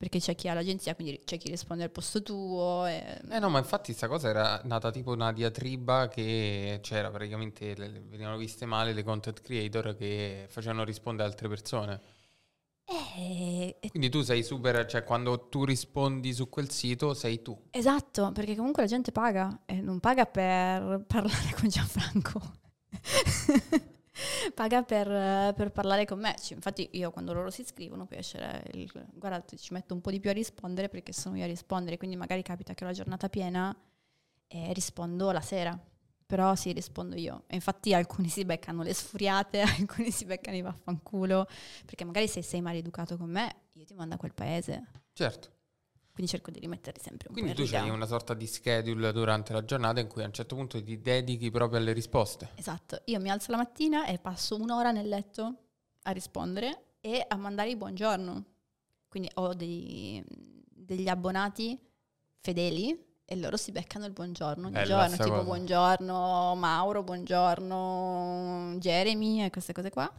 Perché c'è chi ha l'agenzia, quindi c'è chi risponde al posto tuo. E... Eh no, ma infatti sta cosa era nata tipo una diatriba che c'era praticamente, le- venivano viste male le content creator che facevano rispondere altre persone. Eh, Quindi tu sei super, cioè quando tu rispondi su quel sito sei tu. Esatto, perché comunque la gente paga e non paga per parlare con Gianfranco. paga per, per parlare con me. Infatti io quando loro si iscrivono poi esce il... Guarda, ci metto un po' di più a rispondere perché sono io a rispondere, quindi magari capita che ho la giornata piena e rispondo la sera. Però sì, rispondo io. E infatti alcuni si beccano le sfuriate, alcuni si beccano i vaffanculo, perché magari se sei maleducato con me, io ti mando a quel paese. Certo. Quindi cerco di rimetterli sempre un Quindi po' tu in riga. hai una sorta di schedule durante la giornata in cui a un certo punto ti dedichi proprio alle risposte. Esatto, io mi alzo la mattina e passo un'ora nel letto a rispondere e a mandare i buongiorno. Quindi ho dei- degli abbonati fedeli e loro si beccano il buongiorno ogni Bella giorno, tipo cosa. buongiorno Mauro, buongiorno Jeremy e queste cose qua.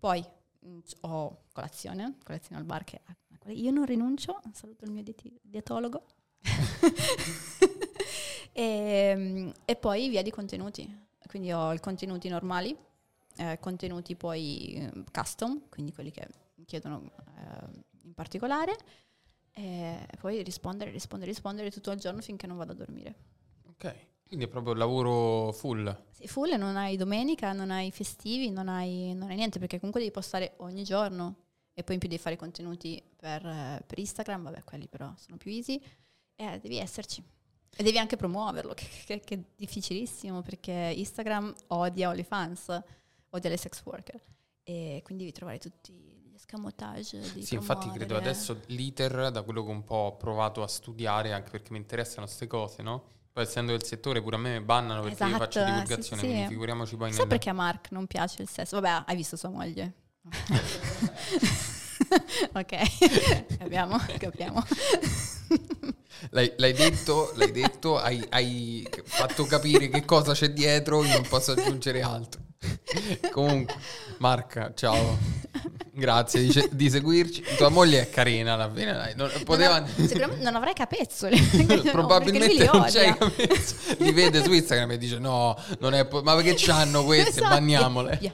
Poi mm, ho colazione, colazione al bar che quale io non rinuncio, saluto il mio dieti- dietologo. e, e poi via di contenuti. Quindi ho i contenuti normali, eh, contenuti poi eh, custom, quindi quelli che chiedono eh, in particolare, e poi rispondere, rispondere, rispondere tutto il giorno finché non vado a dormire. Ok. Quindi è proprio lavoro full. Sì, full non hai domenica, non hai festivi, non hai, non hai niente, perché comunque devi postare ogni giorno e poi in più devi fare contenuti per, eh, per Instagram, vabbè quelli però sono più easy, e devi esserci. E devi anche promuoverlo, che, che- che è difficilissimo perché Instagram odia OnlyFans, odia le sex worker e quindi devi trovare tutti gli escamotage Sì, infatti credo promuovere. adesso l'iter, da quello che un po' ho provato a studiare, anche perché mi interessano queste cose, no? Poi essendo del settore pure a me bannano perché io Esatto, faccio sì, divulgazione, sì, sì. quindi figuriamoci poi Sai nel... perché a Mark non piace il sesso? Vabbè, hai visto sua moglie. ok, capiamo, capiamo. L'hai, l'hai detto, l'hai detto, hai, hai fatto capire che cosa c'è dietro, io non posso aggiungere altro. Comunque, Marca, ciao. Grazie di, di seguirci. Tua moglie è carina alla fine, dai. Non, poteva... Non, me non avrei capezzoli. Probabilmente non li c'hai capito. Li vede su Instagram e dice no, non è po- ma perché c'hanno queste? Esatto. Banniamole. Via.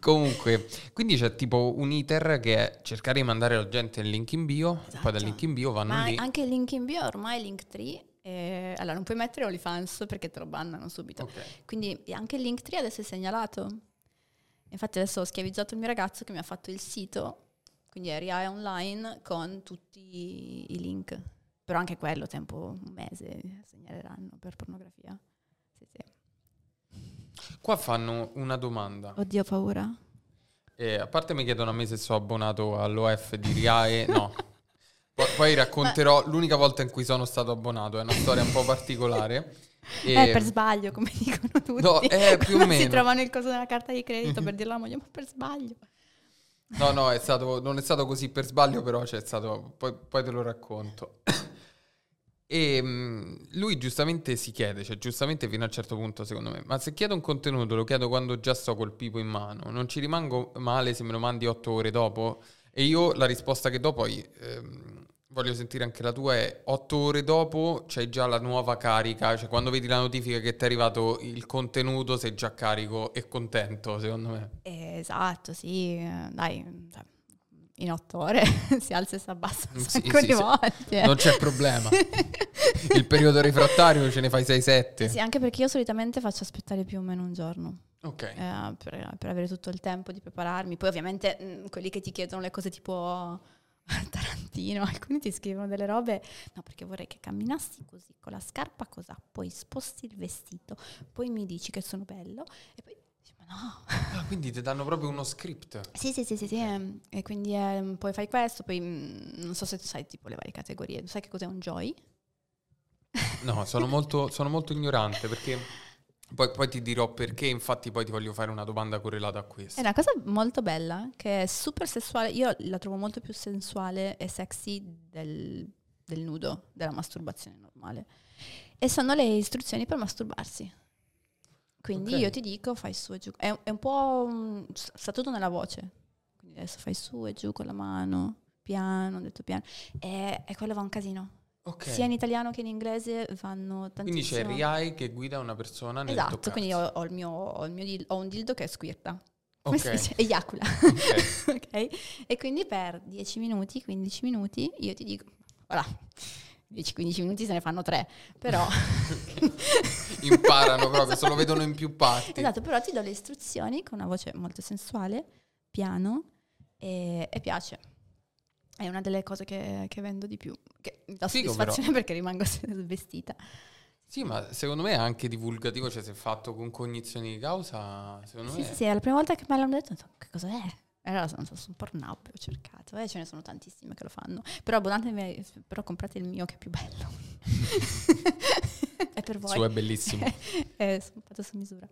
Comunque, quindi c'è tipo un iter che è cercare di mandare la gente il link in bio, poi dal Esatto. link in bio vanno Ma lì. anche il link in bio ormai è Linktree E, allora, non puoi mettere OnlyFans perché te lo bannano subito. Ok. Quindi anche il Linktree adesso è segnalato. Infatti adesso ho schiavizzato il mio ragazzo che mi ha fatto il sito, quindi è RIA online con tutti i link. Però anche quello, tempo un mese, segnaleranno per pornografia. Qua fanno una domanda. Oddio, ho paura. Eh, a parte mi chiedono a me se sono abbonato all'OF di Riae, no. Poi, poi racconterò l'unica volta in cui sono stato abbonato, è una storia un po' particolare. E- Eh, per sbaglio, come dicono tutti. No, eh, più o Quando Si meno. trovano il coso della carta di credito per dirlo alla moglie, ma per sbaglio. No, no, è stato, non è stato così per sbaglio, però c'è stato, poi, poi te lo racconto. E mm, lui giustamente si chiede, cioè giustamente fino a un certo punto secondo me, ma se chiedo un contenuto lo chiedo quando già sto col pipo in mano, non ci rimango male se me lo mandi otto ore dopo? E io la risposta che do poi, ehm, voglio sentire anche la tua, è otto ore dopo c'hai già la nuova carica, cioè quando vedi la notifica che ti è arrivato il contenuto sei già carico e contento secondo me. Esatto, sì, dai, cioè, in otto ore si alza e si abbassa un Sì, sacco sì, di sì. volte. Non c'è problema. Il periodo refrattario ce ne fai 6-7. Sì, anche perché io solitamente faccio aspettare più o meno un giorno Ok. eh, per, per avere tutto il tempo di prepararmi. Poi ovviamente mh, quelli che ti chiedono le cose tipo Tarantino, alcuni ti scrivono delle robe, no perché vorrei che camminassi così, con la scarpa così, poi sposti il vestito, poi mi dici che sono bello e poi no. Ah, quindi ti danno proprio uno script. Sì, sì, sì, sì, sì, ehm, e quindi ehm, poi fai questo, poi mh, non so se tu sai tipo le varie categorie, sai che cos'è un joy? No, sono molto, sono molto ignorante perché poi, poi ti dirò perché, infatti poi ti voglio fare una domanda correlata a È questo. una cosa molto bella, che è super sessuale. Io la trovo molto più sensuale e sexy del, del nudo, della masturbazione normale. E sono le istruzioni per masturbarsi. Quindi Ok. io ti dico, fai su e giù. È, è un po'... mm, sta tutto nella voce. Quindi adesso fai su e giù con la mano, piano, ho detto piano. E, e quello va un casino. Ok. Sia in italiano che in inglese vanno Quindi c'è tantissimo. Riai che guida una persona nel Esatto, toccarsi. quindi ho, ho il mio, ho il mio dil- ho un dildo che squirta. Come Ok. si dice? Eiacula. Ok. ok? E quindi per 10 minuti, 15 minuti, io ti dico, voilà, 10-15 minuti se ne fanno 3, però... Imparano proprio, se lo vedono in più parti. esatto, però ti do le istruzioni con una voce molto sensuale, piano, e, e piace. È una delle cose che, che vendo di più, che mi dà Figo, soddisfazione perché rimango vestita. Sì, ma secondo me è anche divulgativo, cioè se fatto con cognizione di causa, secondo Sì, me... sì, sì, è la prima volta che me l'hanno detto, che cosa è? E allora sono stato su Pornhub e ho cercato, e ce ne sono tantissime che lo fanno. Però abbonatevi, però comprate il mio che è più bello. è per voi. suo è bellissimo. è fatto su misura.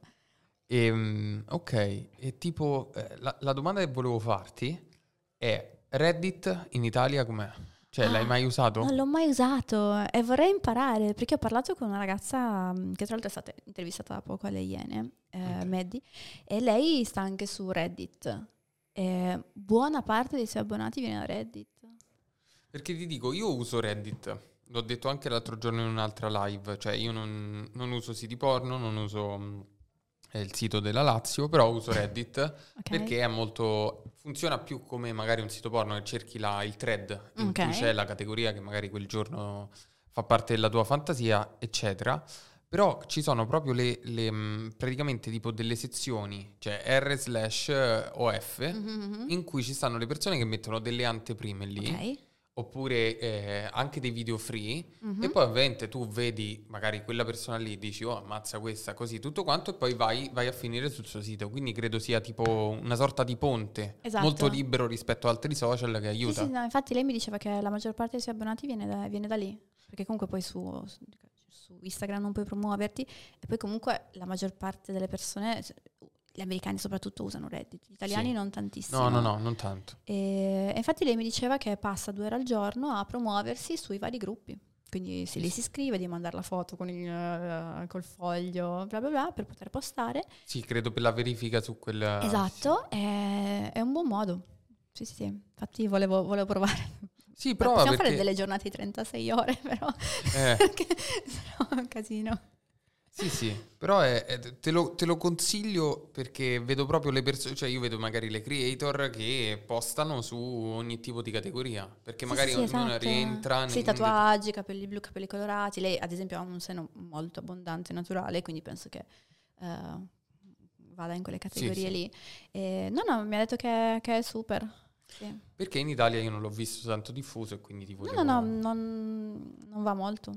Ehm, ok, e tipo eh, la, la domanda che volevo farti è Reddit in Italia com'è? Cioè, Ah, l'hai mai usato? Non l'ho mai usato e vorrei imparare perché ho parlato con una ragazza mm, che tra l'altro è stata intervistata da poco alle Iene, eh, Ok. Maddie, e lei sta anche su Reddit. E buona parte dei suoi abbonati viene da Reddit. Perché ti dico, io uso Reddit, l'ho detto anche l'altro giorno in un'altra live, cioè io non, non uso siti porno, non uso mm, eh, il sito della Lazio, però uso Reddit ok? perché è molto... funziona più come magari un sito porno che cerchi la- il thread in Ok. cui c'è la categoria che magari quel giorno fa parte della tua fantasia, eccetera. Però ci sono proprio le, le, mh, praticamente tipo delle sezioni, cioè R slash eh, OF, Mhm, in cui ci stanno le persone che mettono delle anteprime lì, Ok. oppure eh, anche dei video free, Mhm. e poi ovviamente tu vedi magari quella persona lì, dici oh ammazza questa, così tutto quanto, e poi vai, vai a finire sul suo sito. Quindi credo sia tipo una sorta di ponte, Esatto. molto libero rispetto ad altri social che Sì, aiuta. sì, no, infatti lei mi diceva che la maggior parte dei suoi abbonati viene da, viene da lì, perché comunque poi su, su- su Instagram non puoi promuoverti e poi comunque la maggior parte delle persone, gli americani soprattutto usano Reddit, gli italiani Sì. non tantissimo. No, no, no, non tanto. E, infatti lei mi diceva che passa due ore al giorno a promuoversi sui vari gruppi. Quindi se lei si iscrive devi mandare la foto con il, eh, col foglio, bla bla bla, per poter postare. Sì, credo per la verifica su quel... esatto, è, è un buon modo. Sì, sì, sì. Infatti volevo, volevo provare. Sì, prova Possiamo perché... fare delle giornate di 36 ore, però. eh, perché sennò è un casino. Sì, sì, però è- è- te, lo, te lo consiglio perché vedo proprio le persone, cioè io vedo magari le creator che postano su ogni tipo di categoria, perché Sì, magari sì, ognuno esatto. rientra Sì, tatuaggi, capelli blu, capelli colorati. Lei, ad esempio, ha un seno molto abbondante naturale, quindi penso che eh, vada in quelle categorie sì. lì. E, no, no, mi ha detto che, che è super. Sì. Perché in Italia io non l'ho visto tanto diffuso e quindi ti No, volevo... no, no, non, non va molto.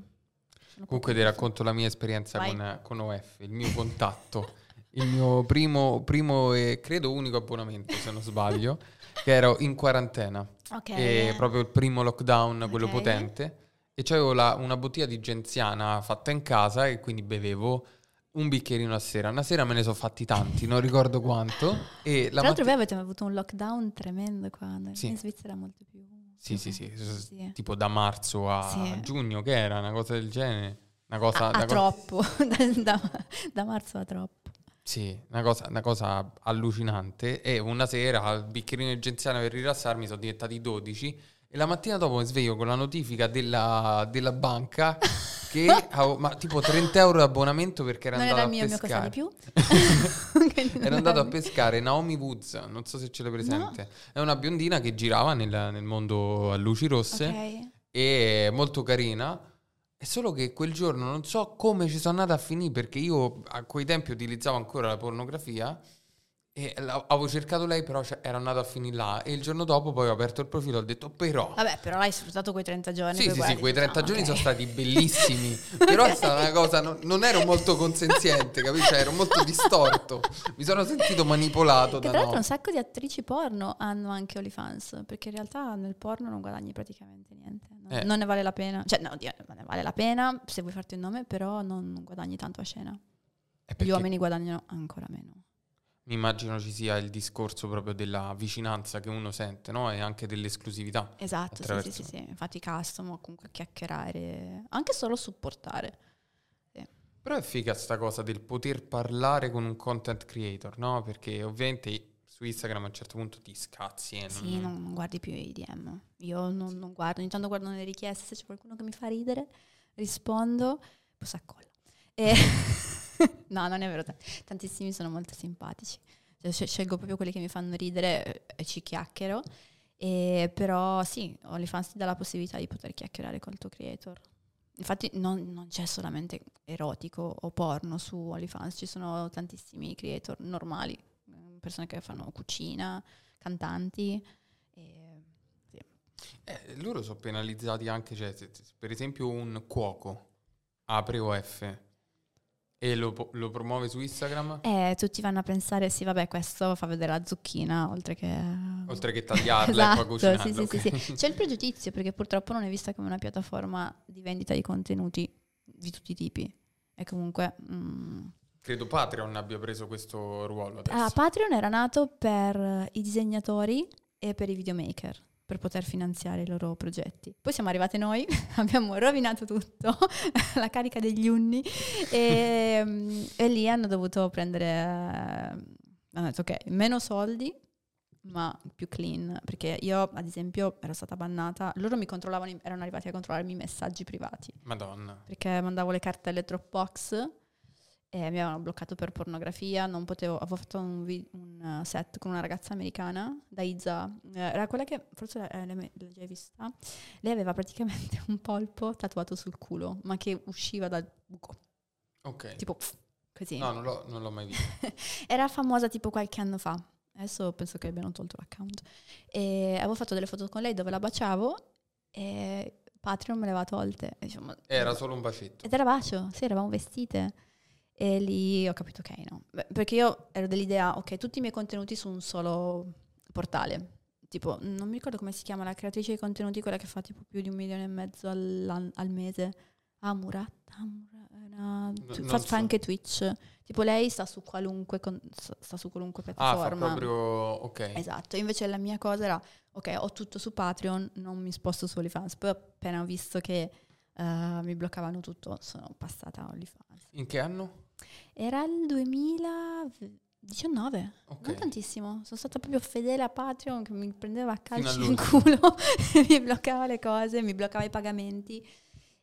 Sono Comunque ti racconto la mia esperienza con, con OF, il mio contatto, il mio primo, primo e credo unico abbonamento se non sbaglio, che ero in quarantena, Ok. e proprio il primo lockdown, quello Ok. potente, e c'avevo la- una bottiglia di genziana fatta in casa e quindi bevevo un bicchierino a sera. Una sera me ne sono fatti tanti, non ricordo quanto, e la Tra l'altro voi mattina... avete avuto un lockdown tremendo qua, Sì. in Svizzera molto più... Sì, sì, sì, Sì. tipo da marzo a Sì. giugno, che era una cosa del genere. Una cosa, A, a una troppo, da, da- da marzo a troppo. Sì, una cosa, una cosa allucinante. E una sera al bicchierino di genziana per rilassarmi sono diventati 12 e la mattina dopo mi sveglio con la notifica della, della banca che avevo, ma tipo 30 euro di abbonamento perché era non andato era mio, a mio pescare. di più. Quindi non Era andato a mio. pescare Naomi Woods, non so se ce l'hai presente. È una biondina che girava nel, nel mondo a luci rosse Ok. e è molto carina. È solo che quel giorno non so come ci sono andata a finire perché io a quei tempi utilizzavo ancora la pornografia e avevo cercato lei però cioè, era andato a finire là e il giorno dopo poi ho aperto il profilo e ho detto però... Vabbè, però hai sfruttato quei 30 giorni. Sì, sì, sì, quei dici, 30 "Ah, giorni ok". sono stati bellissimi, però è stata una cosa, non, non ero molto consenziente, capisci? Cioè, ero molto distorto, mi sono sentito manipolato Che da tra l'altro no. un sacco di attrici porno hanno anche OnlyFans, perché in realtà nel porno non guadagni praticamente niente. Non, Eh. non ne vale la pena. Cioè, no, ne vale la pena se vuoi farti un nome, però non guadagni tanto a scena. Gli uomini guadagnano ancora meno. Mi immagino ci sia il discorso proprio della vicinanza che uno sente, no? E anche dell'esclusività. Esatto, sì, sì, Attraverso- sì, sì. Infatti custom o comunque chiacchierare, anche solo supportare. Però è figa sta cosa del poter parlare con un content creator, no? Perché ovviamente su Instagram a un certo punto ti scazzi e non... Sì, non, non guardi più i DM. Io non, non guardo, ogni tanto guardo nelle richieste, se c'è qualcuno che mi fa ridere, rispondo, poi s'accolla. E no, non è vero, tantissimi sono molto simpatici. Cioè, sce- scelgo proprio quelli che mi fanno ridere e ci chiacchiero. E però sì, OnlyFans ti dà la possibilità di poter chiacchierare col tuo creator. Infatti non, non c'è solamente erotico o porno su OnlyFans, ci sono tantissimi creator normali, eh, persone che fanno cucina, cantanti. E, sì. Eh, loro sono penalizzati anche, cioè, per esempio un cuoco apre OF e lo, lo promuove su Instagram, E tutti vanno a pensare, sì vabbè questo fa vedere la zucchina oltre che... oltre che tagliarla Esatto, e poi cucinarla. sì, sì, sì, sì. C'è il pregiudizio perché purtroppo non è vista come una piattaforma di vendita di contenuti di tutti i tipi. E comunque... mm, Credo Patreon abbia preso questo ruolo adesso. Ah, Patreon era nato per i disegnatori e per i videomaker per poter finanziare i loro progetti. Poi siamo arrivate noi, abbiamo rovinato tutto, la carica degli unni e, e lì hanno dovuto prendere, eh, hanno detto ok, meno soldi ma più clean, perché io ad esempio ero stata bannata, loro mi controllavano, erano arrivati a controllarmi i messaggi privati Madonna. perché mandavo le cartelle Dropbox e mi avevano bloccato per pornografia, non potevo, avevo fatto un, vi- un, uh, set con una ragazza americana, Daiza, eh, era quella che forse eh, l'hai già vista, lei aveva praticamente un polpo tatuato sul culo, ma che usciva dal buco, Ok. tipo pff, così. No, non l'ho, non l'ho mai visto. Era famosa tipo qualche anno fa. Adesso penso che abbiano tolto l'account. E avevo fatto delle foto con lei dove la baciavo e Patreon me le aveva tolte. Ma- Era solo un bacetto. Ed era bacio, sì, eravamo vestite. E lì ho capito, ok, no. Perché io ero dell'idea, ok, tutti i miei contenuti su un solo portale. Tipo, non mi ricordo come si chiama la creatrice di contenuti, quella che fa tipo più di un milione e mezzo al, mese. Ah, Murat, ah, una- non fa, so. anche Twitch. Tipo, lei sta su qualunque, con- sta su qualunque Ah, piattaforma. proprio... Ok. Esatto, invece la mia cosa era, ok, ho tutto su Patreon, non mi sposto su OnlyFans. Poi appena ho visto che eh, mi bloccavano tutto, sono passata a OnlyFans. In che anno? Era il 2019, Ok. non tantissimo. Sono stata proprio fedele a Patreon che mi prendeva a calci in culo, mi bloccava le cose, mi bloccava i pagamenti.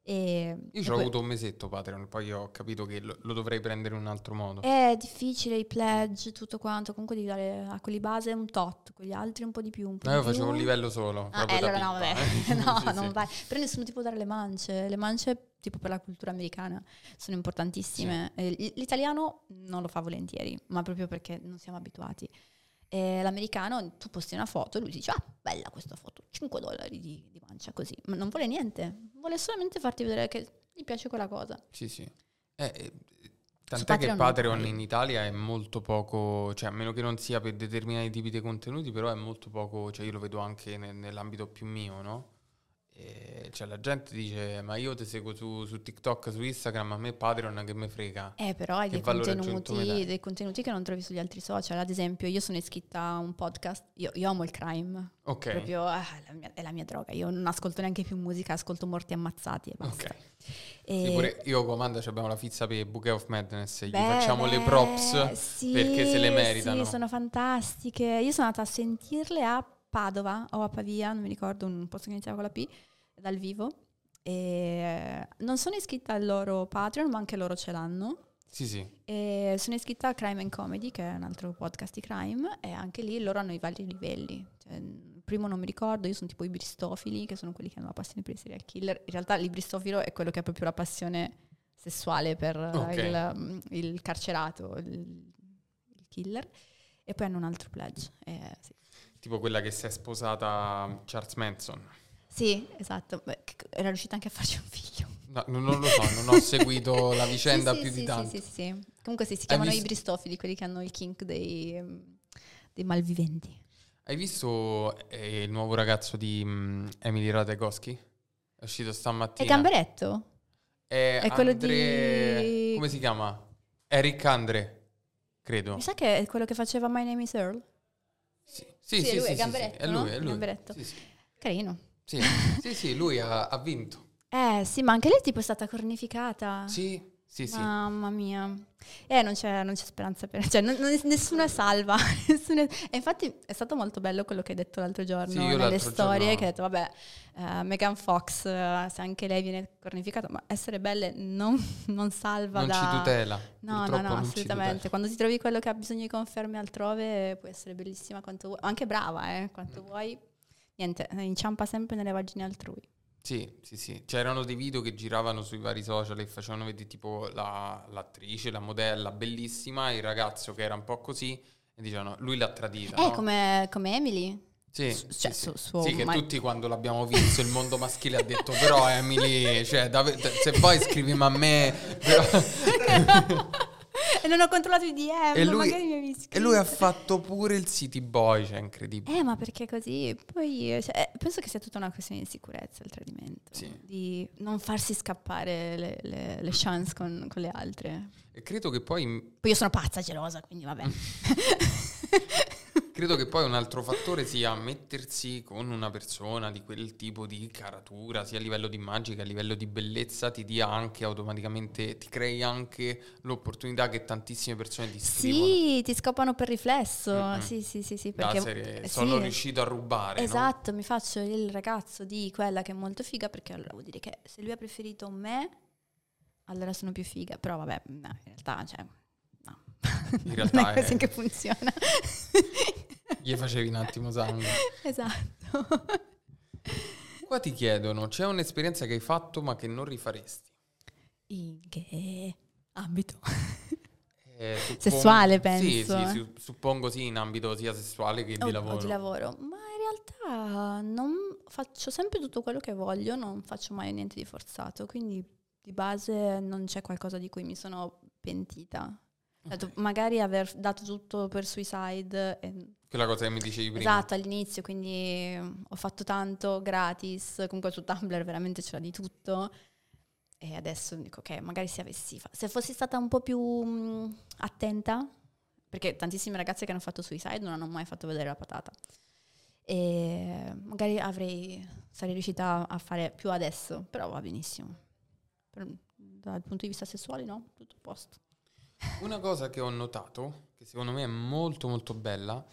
E, Io e ci ho poi- avuto un mesetto Patreon, poi ho capito che lo, lo dovrei prendere in un altro modo. È difficile i pledge, tutto quanto. Comunque devi dare a quelli base un tot, quegli altri un po' di più. Un po' No, io di facevo più. un livello solo. Ah, eh, allora no, vabbè. eh. no, Sì, non sì. vai. Però nessuno ti può dare le mance. Le mance, tipo per la cultura americana, sono importantissime. Eh, l- L'italiano non lo fa volentieri, ma proprio perché non siamo abituati. E l'americano, tu posti una foto e lui dice, ah, bella questa foto, 5 dollari di, di mancia, così. Ma non vuole niente, vuole solamente farti vedere che gli piace quella cosa. Sì, sì. Eh, eh, tant'è Patreon che Patreon in Italia è molto poco, cioè a meno che non sia per determinati tipi di contenuti, però è molto poco, cioè io lo vedo anche ne- nell'ambito più mio, no? E, cioè la gente dice, ma io ti seguo su, su TikTok, su Instagram, a me Patreon che me frega. Eh, però hai dei contenuti, dei contenuti che non trovi sugli altri social. Ad esempio, io sono iscritta a un podcast, io, io amo il crime, Ok, proprio ah, è, la mia, è la mia droga. Io non ascolto neanche più musica, ascolto morti ammazzati e basta. ok. E- Sì, pure io ci abbiamo la fizza per Bouquet of Madness, gli Beh, facciamo le beh, props sì, perché se le meritano. Sì, sono fantastiche. Io sono andata a sentirle a Padova o a Pavia, non mi ricordo, un posto che iniziava con la P, dal vivo. E non sono iscritta al loro Patreon, ma anche loro ce l'hanno. Sì, sì. E sono iscritta a Crime and Comedy, che è un altro podcast di crime, e anche lì loro hanno i vari livelli. Cioè, il primo non mi ricordo, io sono tipo i bristofili, che sono quelli che hanno la passione per i serial killer. In realtà il bristofilo è quello che ha proprio la passione sessuale per eh, Ok. il, mm, il carcerato, il, il killer. E poi hanno un altro pledge. eh, sì. Tipo quella che si è sposata Charles Manson. Sì, esatto. Beh, era riuscita anche a farci un figlio. No, non, lo so, non ho seguito la vicenda Sì, più sì, di tanto. Sì, sì, sì. Comunque sì, si chiamano visto- i bristofili, quelli che hanno il kink dei, mm, dei malviventi. Hai visto eh, il nuovo ragazzo di mm, Emily Ratajkowski? È uscito È stamattina. Gamberetto? È, È quello Andre- di- Come si chiama? Eric Andre, credo. Mi sa che è quello che faceva My Name is Earl. Sì, sì, Sì, sì, è lui, sì, Gamberetto, sì, è lui, no? è lui. Gamberetto. Sì, sì. Carino. Sì, sì, sì, lui ha, ha vinto. Eh sì, ma anche lei tipo è stata cornificata. Sì, sì, sì. Mamma mia. Eh, non c'è, non c'è speranza per... Cioè, non- non- nessuno è salva. nessuno è- E infatti è stato molto bello quello che hai detto l'altro giorno Sì, nelle l'altro storie, giorno- che hai detto, vabbè, eh, Megan Fox, eh, se anche lei viene cornificata, ma essere belle non, non salva Non da... ci tutela. No, no, no, non assolutamente. Quando ti trovi quello che ha bisogno di conferme altrove, puoi essere bellissima quanto vuoi, anche brava, eh, quanto Mm. vuoi. Niente, inciampa sempre nelle vagine altrui. Sì, sì, sì. C'erano dei video che giravano sui vari social e facevano vedere tipo la- l'attrice, la modella bellissima, il ragazzo che era un po' così e dicevano lui l'ha tradita. Eh, no? come, come Emily. Sì, su- sì, cioè, sì. su- suo Sì, che ma- tutti quando l'abbiamo visto il mondo maschile ha detto però Emily, cioè, dave- se vuoi scrivimi a me. però-" e non ho controllato i DM, E lui- avevi e lui ha fatto pure il city boy, cioè incredibile. Eh, ma perché così? Poi cioè, eh, penso che sia tutta una questione di sicurezza il tradimento. Sì. Di non farsi scappare le, le- le chance con, con le altre. E credo che poi Poi io sono pazza, gelosa, quindi vabbè. Credo che poi un altro fattore sia mettersi con una persona di quel tipo di caratura, sia a livello di immagine che a livello di bellezza, ti dia anche automaticamente, ti crei anche l'opportunità che tantissime persone ti scrivono. Sì, ti scopano per riflesso. Mm-mm. Sì, sì, sì, sì. Perché serie, sono sì, riuscito a rubare, no? Esatto, mi faccio il ragazzo di quella che è molto figa perché allora vuol dire che se lui ha preferito me, allora sono più figa. Però vabbè, no, in realtà, cioè, no. In realtà non è così è- che funziona. Gli facevi un attimo sangue. esatto. Qua ti chiedono, c'è un'esperienza che hai fatto ma che non rifaresti? In che ambito? Eh, suppong- Sessuale, Sì, penso, sì, eh. su- suppongo sì, in ambito sia sessuale che O- di lavoro. di lavoro. Ma in realtà non faccio sempre tutto quello che voglio, non faccio mai niente di forzato, quindi di base non c'è qualcosa di cui mi sono pentita. Detto, magari aver dato tutto per Suicide, e- Quella cosa che mi dicevi prima. esatto, all'inizio, quindi ho fatto tanto gratis, comunque su Tumblr veramente c'era di tutto. E adesso dico, ok, magari se avessi fa- se fossi stata un po' più mm, attenta, perché tantissime ragazze che hanno fatto Suicide non hanno mai fatto vedere la patata. E magari avrei, sarei riuscita a fare più adesso, però va benissimo. Per- dal punto di vista sessuale no, tutto a posto. Una cosa che ho notato, che secondo me è molto molto bella,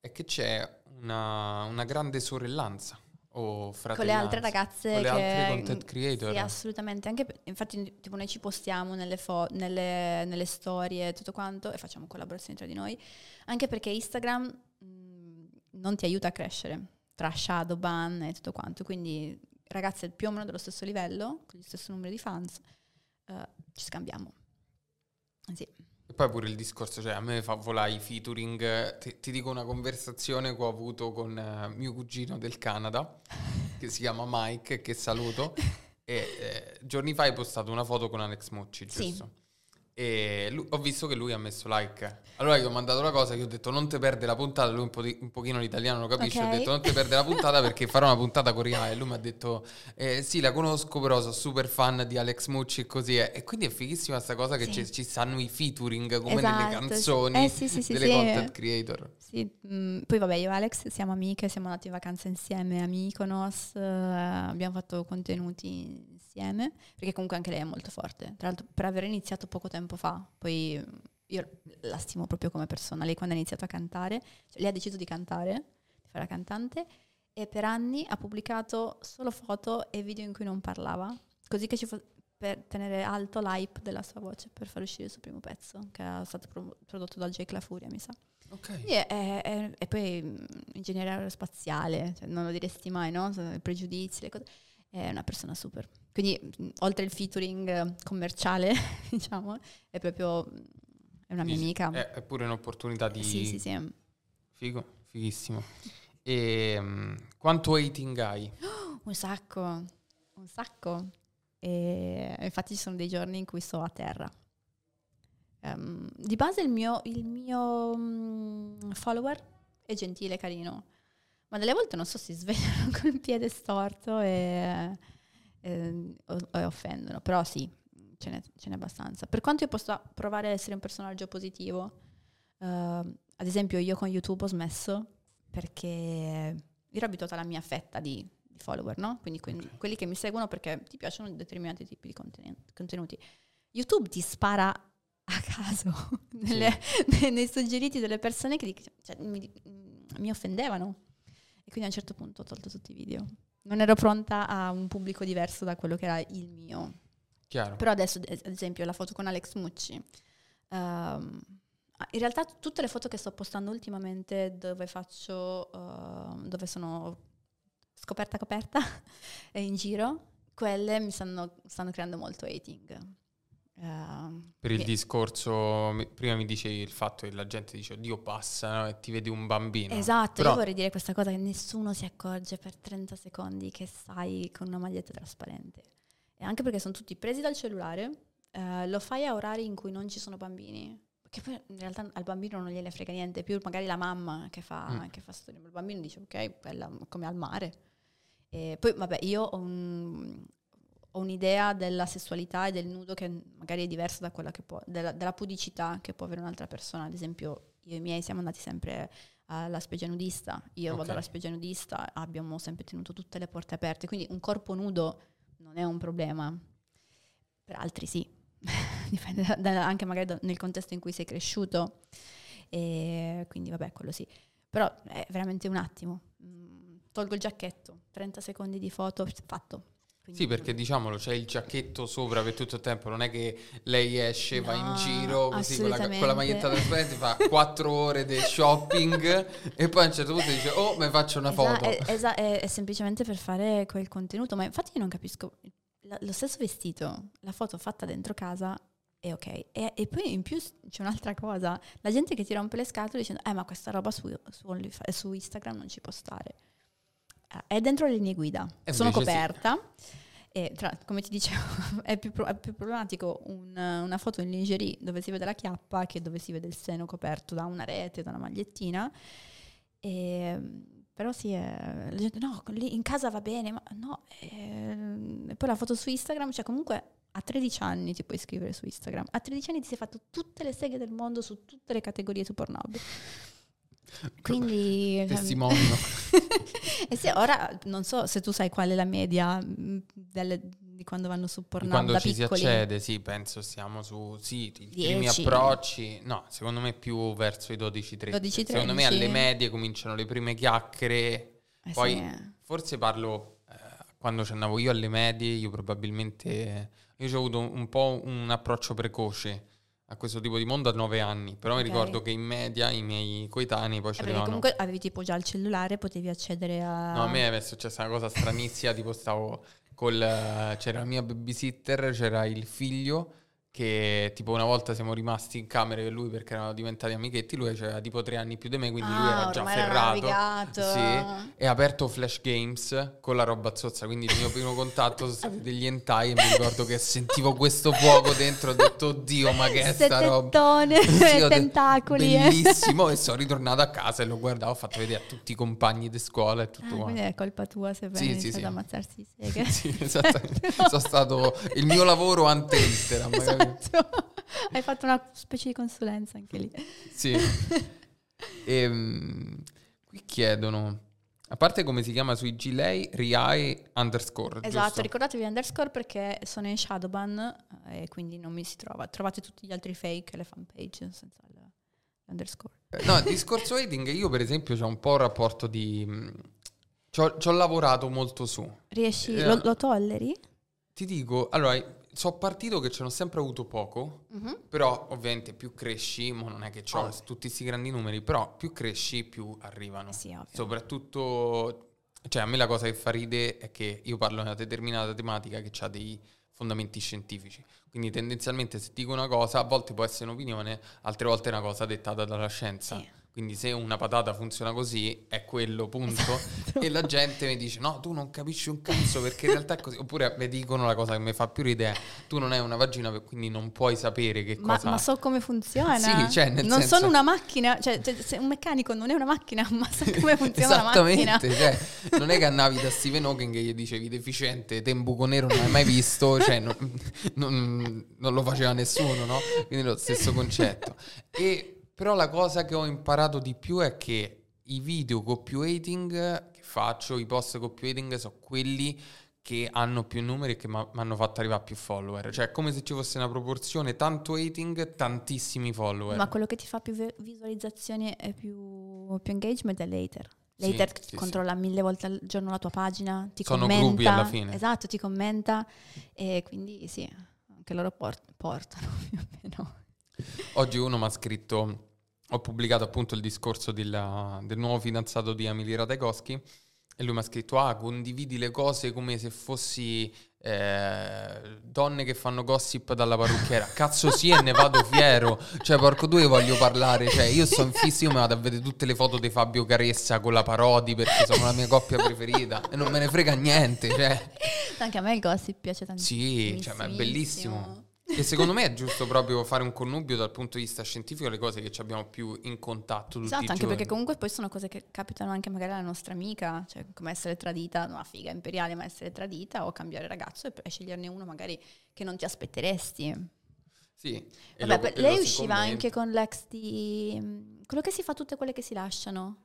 è che c'è una, una grande sorellanza o fratellanza? con le altre ragazze Con le che altre content creator? Sì, assolutamente. Anche infatti, tipo, noi ci postiamo nelle, fo- nelle, nelle storie e tutto quanto e facciamo collaborazioni tra di noi. Anche perché Instagram mh, non ti aiuta a crescere tra shadow ban e tutto quanto. Quindi, ragazze più o meno dello stesso livello, con lo stesso numero di fans, eh, ci scambiamo. Sì. E poi pure il discorso, cioè a me fa volare i featuring. Ti, ti dico una conversazione che ho avuto con eh, mio cugino del Canada, che si chiama Mike, che saluto. e eh, giorni fa hai postato una foto con Alex Mucci, Sì. E lu- ho visto che lui ha messo like. Allora io ho mandato la cosa che ho detto non te perde la puntata, lui un, po di- un pochino l'italiano lo capisce, Ok. ho detto non te perde la puntata perché farò una puntata coreana e lui mi ha detto eh, sì la conosco però sono super fan di Alex Mucci e così è. E quindi è fighissima questa cosa che Sì. ci, stanno i featuring come nelle Esatto. canzoni Eh, sì, sì, sì, delle sì. content creator. Sì, mm, poi vabbè, io e Alex siamo amiche, siamo andati in vacanza insieme a Mykonos, eh, abbiamo fatto contenuti insieme, perché comunque anche lei è molto forte. Tra l'altro, per aver iniziato poco tempo fa, poi mm, io la stimo proprio come persona. Lei quando ha iniziato a cantare, cioè, lei ha deciso di cantare, di fare la cantante, e per anni ha pubblicato solo foto e video in cui non parlava, così che ci fo- per tenere alto l'hype della sua voce, per far uscire il suo primo pezzo, che è stato pro- prodotto da Jake La Furia, mi sa. Ok. Sì, è- è- è- e poi mh, ingegneria aerospaziale, cioè, non lo diresti mai, no? I pregiudizi, le cose. È una persona super. Quindi, mh, oltre il featuring eh, commerciale, diciamo, è proprio mh, è una mia amica. È, è pure un'opportunità di... Sì, sì, sì. Figo, fighissimo. E mm, quanto hating hai? Un sacco, un sacco. E infatti ci sono dei giorni in cui sto a terra. Ehm, di base il mio, il mio mm, follower è gentile, carino, ma delle volte non so, si svegliano con il piede storto e, e- e offendono, però sì, ce n'è, ce n'è abbastanza. Per quanto io possa provare a essere un personaggio positivo, ehm, ad esempio io con YouTube ho smesso perché ero abituata alla mia fetta di, di follower, no? Quindi, quindi Ok. quelli che mi seguono perché ti piacciono determinati tipi di conten- contenuti. YouTube ti spara a caso nelle- nei suggeriti delle persone che cioè, mi, mi offendevano. E quindi a un certo punto ho tolto tutti i video. Non ero pronta a un pubblico diverso da quello che era il mio. Chiaro. Però adesso, ad esempio, la foto con Alex Mucci. ehm, in realtà tutte le foto che sto postando ultimamente dove faccio, ehm, dove sono scoperta coperta e in giro, quelle mi stanno, stanno creando molto hating. Ehm, Per il discorso, prima mi dicevi il fatto che la gente dice Dio passa no? e ti vedi un bambino. Esatto, Però- io vorrei dire questa cosa che nessuno si accorge per 30 secondi che stai con una maglietta trasparente. E anche perché sono tutti presi dal cellulare, eh, lo fai a orari in cui non ci sono bambini. Che poi in realtà al bambino non gliene frega niente, più magari la mamma che fa, Mm. che fa storia. Il bambino dice ok, quella come al mare. E poi vabbè, io ho, un- ho un'idea della sessualità e del nudo che magari è diversa da quella che può, della, della pudicità che può avere un'altra persona. Ad esempio, io e i miei siamo andati sempre alla spiaggia nudista, io Ok. vado alla spiaggia nudista, abbiamo sempre tenuto tutte le porte aperte, quindi un corpo nudo non è un problema. Per altri sì, dipende da- da- anche magari da- nel contesto in cui sei cresciuto. E quindi vabbè, quello sì. Però è veramente un attimo. Mm, Tolgo il giacchetto, 30 secondi di foto, fatto. Quindi- Sì, perché diciamolo, c'è il giacchetto sopra per tutto il tempo, non è che lei esce, va in No, giro così con la, con la maglietta trasparente, fa quattro ore di shopping e poi a un certo punto dice oh, mi faccio una Esa- foto. è, esa- è- è semplicemente per fare quel contenuto, ma infatti io non capisco. La- lo stesso vestito, la foto fatta dentro casa è ok. E, e poi in più c'è un'altra cosa, la gente che ti rompe le scatole dicendo, eh ma questa roba su, su, su Instagram non ci può stare. Eh, È dentro le linee guida, E sono invece sì. coperta. E tra- come ti dicevo, è più, pro- è più problematico un- una foto in lingerie dove si vede la chiappa che dove si vede il seno coperto da una rete, da una magliettina. E, però sì, eh, la gente, no, lì in casa va bene, ma no. eh, e poi la foto su Instagram, cioè comunque a 13 anni ti puoi iscrivere su Instagram. A 13 anni ti sei fatto tutte le seghe del mondo su tutte le categorie su Pornhub. Quindi... cioè, Testimonio. e sì, ora non so se tu sai qual è la media mh, delle- di quando vanno su Pornhub quando ci piccoli. si accede, sì, penso stiamo su sì, i primi Dieci. approcci. No, secondo me più verso i 12-13. 12-13. Secondo me alle medie cominciano le prime chiacchiere Eh Poi sì. forse parlo eh, quando ci andavo io alle medie, io probabilmente io ho avuto un po' un approccio precoce a questo tipo di mondo a nove anli, però Ok. mi ricordo che in media i miei coetanei poi ci comunque avevi tipo già il cellulare, potevi accedere a... No, a me è successa una cosa stranissima, tipo stavo col... eh, c'era la mia babysitter, c'era il figlio che tipo una volta siamo rimasti in camera con lui perché erano diventati amichetti, lui aveva tipo tre anni più di me, quindi lui Ah, era già ormai era ferrato. Sì, e ha aperto Flash Games con la roba zozza, quindi il mio primo contatto sono stati degli hentai e mi ricordo che sentivo questo fuoco dentro, ho detto oddio ma che è sta roba? Sì, ho detto, tentacoli. eh. Bellissimo e sono ritornato a casa e lo guardavo, ho fatto vedere a tutti i compagni di scuola e tutto Ah, quanto. quindi è colpa tua se Sì, vai sì, iniziato sì. ad ammazzarsi seghe. Sì, esattamente. Sono stato il mio lavoro ante litteram. Esatto. Hai fatto una specie di consulenza anche lì. Sì. Ehm, qui chiedono, a parte come si chiama su IG lei, Riai underscore, Esatto, giusto? ricordatevi underscore perché sono in Shadowban eh, e quindi non mi si trova. Trovate tutti gli altri fake e le fanpage senza l'underscore. Eh, No, il discorso hating, io per esempio ho un po' un rapporto di... ho, ci ho lavorato molto su. Riesci, Eh, lo, lo tolleri? Ti dico, allora, sono partito che ce n'ho sempre avuto poco, però ovviamente più cresci, ma non è che ho Ovvio. tutti questi grandi numeri, però più cresci più arrivano. Sì, ovvio. Soprattutto, cioè a me la cosa che fa ride è che io parlo di una determinata tematica che ha dei fondamenti scientifici. Quindi tendenzialmente se dico una cosa, a volte può essere un'opinione, altre volte è una cosa dettata dalla scienza. Sì. Quindi se una patata funziona così, è quello, punto. Esatto. E la gente mi dice, no, tu non capisci un cazzo perché in realtà è così. Oppure mi dicono la cosa che mi fa più ridere, tu non hai una vagina, quindi non puoi sapere che Ma, cosa... ma so come funziona. Sì, cioè, nel non senso- sono una macchina, cioè, cioè, un meccanico non è una macchina, ma sa come funziona la macchina. Esattamente, cioè, non è che andavi da Stephen Hawking e gli dicevi deficiente, te un buco nero non hai mai visto, cioè non, non- non lo faceva nessuno, no? Quindi lo stesso concetto. E, però la cosa che ho imparato di più è che i video con più hating che faccio, i post con più hating, sono quelli che hanno più numeri e che mi hanno fatto arrivare a più follower. Cioè è come se ci fosse una proporzione tanto hating, tantissimi follower. Ma quello che ti fa più vi- visualizzazioni e più, più engagement è l'hater. Sì, L'hater sì, sì. controlla mille volte al giorno la tua pagina, ti Sono commenta. gruppi alla fine. Esatto, ti commenta e quindi sì, anche loro port- portano più o meno. Oggi uno mi ha scritto, ho pubblicato appunto il discorso della- del nuovo fidanzato di Emily Ratajkowski e lui mi ha scritto, ah, condividi le cose come se fossi eh, donne che fanno gossip dalla parrucchiera. Cazzo sì e ne vado fiero. Cioè, porco due voglio parlare. Cioè, io sto in fisso, io mi vado a vedere tutte le foto di Fabio Caressa con la Parodi perché sono la mia coppia preferita e non me ne frega niente. Cioè, Anche a me il gossip piace tantissimo. sì, cioè, ma è bellissimo. E secondo me è giusto proprio fare un connubio dal punto di vista scientifico le cose che ci abbiamo più in contatto tutti Esatto, anche perché comunque poi sono cose che capitano anche magari alla nostra amica, cioè come essere tradita, no, figa imperiale, ma essere tradita o cambiare ragazzo e, e sceglierne uno magari che non ti aspetteresti. Sì. Vabbè, lo- per- lei usciva commenta. anche con l'ex di... mm, quello che si fa tutte quelle che si lasciano.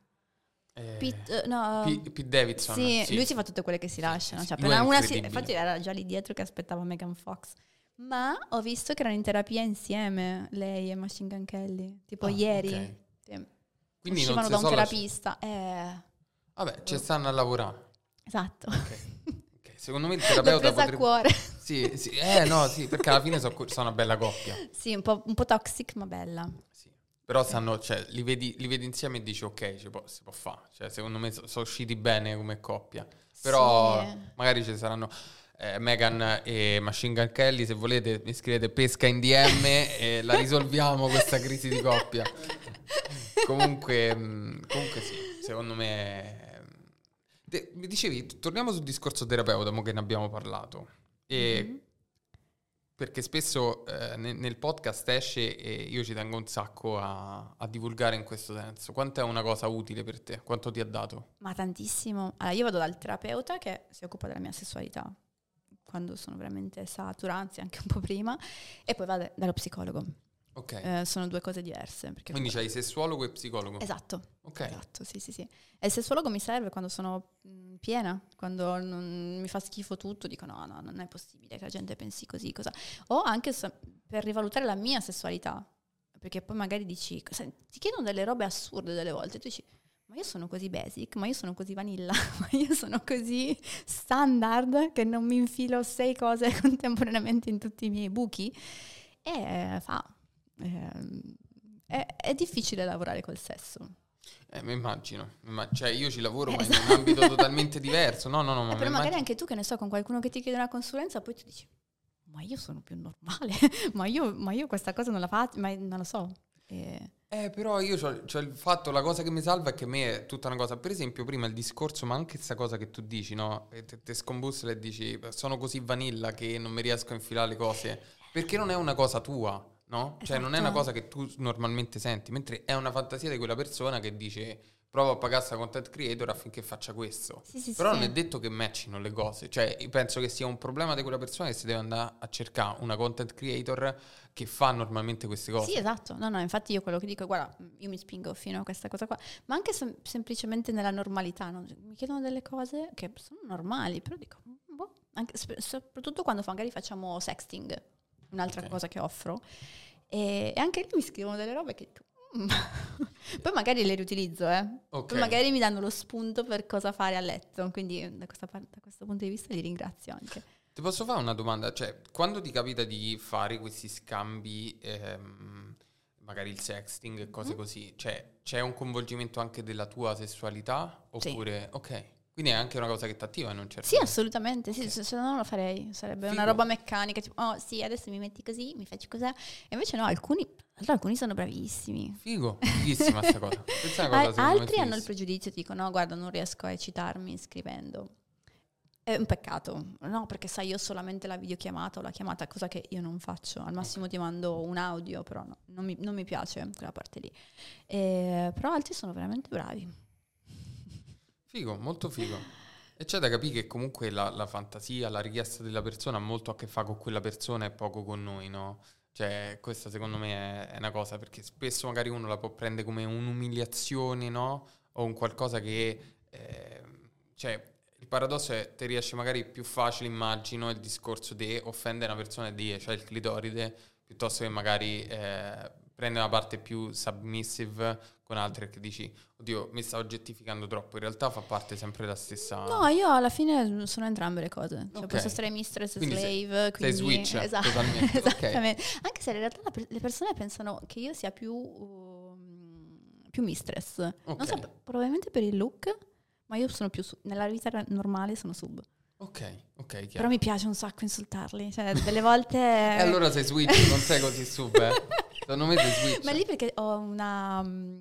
Eh, Pete, eh, no, P- Pete Davidson. sì, lui si fa tutte quelle che si Sì, lasciano. sì, cioè, sì. una- una si- infatti era già lì dietro che aspettava Megan Fox. Ma ho visto che erano in terapia insieme, lei e Machine Gun Kelly. Tipo Ah, ieri. ok. Sì. Quindi Uscivano da un terapista. Eh, Vabbè, ci stanno a lavorare. esatto. Ok. Ok, Secondo me il terapeuta presa a potrebbe... cuore. Sì, sì. Eh no, sì, perché alla fine sono, sono una bella coppia. sì, un po', un po' toxic, ma bella. Sì. Però stanno, cioè, li vedi, li vedi insieme e dici ok, ci può- si può fare. Cioè, secondo me sono usciti bene come coppia. Però Sì. magari ci saranno eh, Megan e Machine Gun Kelly. Se volete, mi scrivete pesca in DM e la risolviamo questa crisi di coppia. comunque, mh, comunque sì, secondo me. Te- mi dicevi, torniamo sul discorso terapeuta, mo che ne abbiamo parlato. E Mhm. perché spesso eh, ne- nel podcast esce e io ci tengo un sacco a, a divulgare in questo senso. Quanto è una cosa utile per te? Quanto ti ha dato? Ma tantissimo. Allora, io vado dal terapeuta che si occupa della mia sessualità, quando sono veramente satura, anzi anche un po' prima, e poi vado dallo psicologo. Ok. Eh, sono due cose diverse. Quindi c'hai sessuologo e psicologo. Esatto, Ok. esatto, sì, sì, sì. E il sessuologo mi serve quando sono mh, piena, quando non- mi fa schifo tutto, dico no, no, non è possibile che la gente pensi così, cosa. O anche per rivalutare la mia sessualità, perché poi magari dici, ti chiedono delle robe assurde delle volte, tu dici, ma io sono così basic, ma io sono così vanilla, ma io sono così standard che non mi infilo sei cose contemporaneamente in tutti i miei buchi. E fa... Eh, è, è difficile lavorare col sesso. Eh, mi immagino, cioè io ci lavoro ma in un ambito totalmente diverso, no no no. Ma eh, però magari immagino... anche tu che ne so con qualcuno che ti chiede una consulenza poi ti dici ma io sono più normale, ma, io, ma, io, questa cosa non la faccio, ma non lo so. E... Eh, però io ho il fatto, la cosa che mi salva è che a me è tutta una cosa, per esempio prima il discorso, ma anche questa cosa che tu dici, no? Te, te scombussole e dici, sono così vanilla che non mi riesco a infilare le cose, perché non è una cosa tua no? Cioè non è una esatto. cosa che tu normalmente senti, mentre è una fantasia di quella persona che dice provo a pagare sta content creator affinché faccia questo. Sì, sì, Però sì. non è detto che matchino le cose, cioè penso che sia un problema di quella persona che si deve andare a cercare una content creator che fa normalmente queste cose. Sì, esatto. No, no, infatti io quello che dico, guarda, io mi spingo fino a questa cosa qua, ma anche sem- semplicemente nella normalità, no? mi chiedono delle cose che sono normali, però dico, boh, anche, soprattutto quando magari facciamo sexting un'altra okay. cosa che offro. E, e, anche lì mi scrivono delle robe che... Mm. Poi magari le riutilizzo, eh. Okay. Poi magari mi danno lo spunto per cosa fare a letto. Quindi da, parte, da questo punto di vista li ringrazio anche. Ti posso fare una domanda? Cioè, quando ti capita di fare questi scambi, ehm, magari il sexting e cose mm. così, cioè, c'è un coinvolgimento anche della tua sessualità? Oppure, sì. ok. Quindi è anche una cosa che ti attiva in un certo Sì, assolutamente, sì, se, se, no non lo farei, sarebbe Figo. una roba meccanica, tipo, oh sì, adesso mi metti così, mi faccio così. E invece no, alcuni, alcuni sono bravissimi. Figo, fighissima questa cosa. cosa altri hanno il pregiudizio, dicono, no, guarda, non riesco a eccitarmi scrivendo. È un peccato, no, perché sai, io solamente la videochiamata o la chiamata, cosa che io non faccio. Al massimo ti mando un audio, però no, non, mi, non mi piace quella parte lì. E, però altri sono veramente bravi. Figo, molto figo. E c'è da capire che comunque la, la, fantasia, la richiesta della persona ha molto a che fare con quella persona e poco con noi, no? Cioè, questa secondo me è, una cosa, perché spesso magari uno la può prendere come un'umiliazione, no? O un qualcosa che... Eh, cioè, il paradosso è ti riesce magari più facile, immagino, il discorso di offendere una persona e dire, cioè il clitoride, piuttosto che magari... Eh, prende una parte più submissive con altre che dici, oddio, mi sta oggettificando troppo. In realtà fa parte sempre della stessa. No, io alla fine sono entrambe le cose. Cioè, okay. posso essere mistress e slave. Sei, quindi... sei switch esatto. totalmente. Esattamente. Okay. Anche se in realtà le persone pensano che io sia più, uh, più mistress. Okay. Non so, probabilmente per il look, ma io sono più su- nella vita normale sono sub. Ok, ok. Chiaro. Però mi piace un sacco insultarli. Cioè, delle volte. e allora sei switch, non sei così sub, eh. Secondo me sei switch. Ma lì perché ho una. Mm,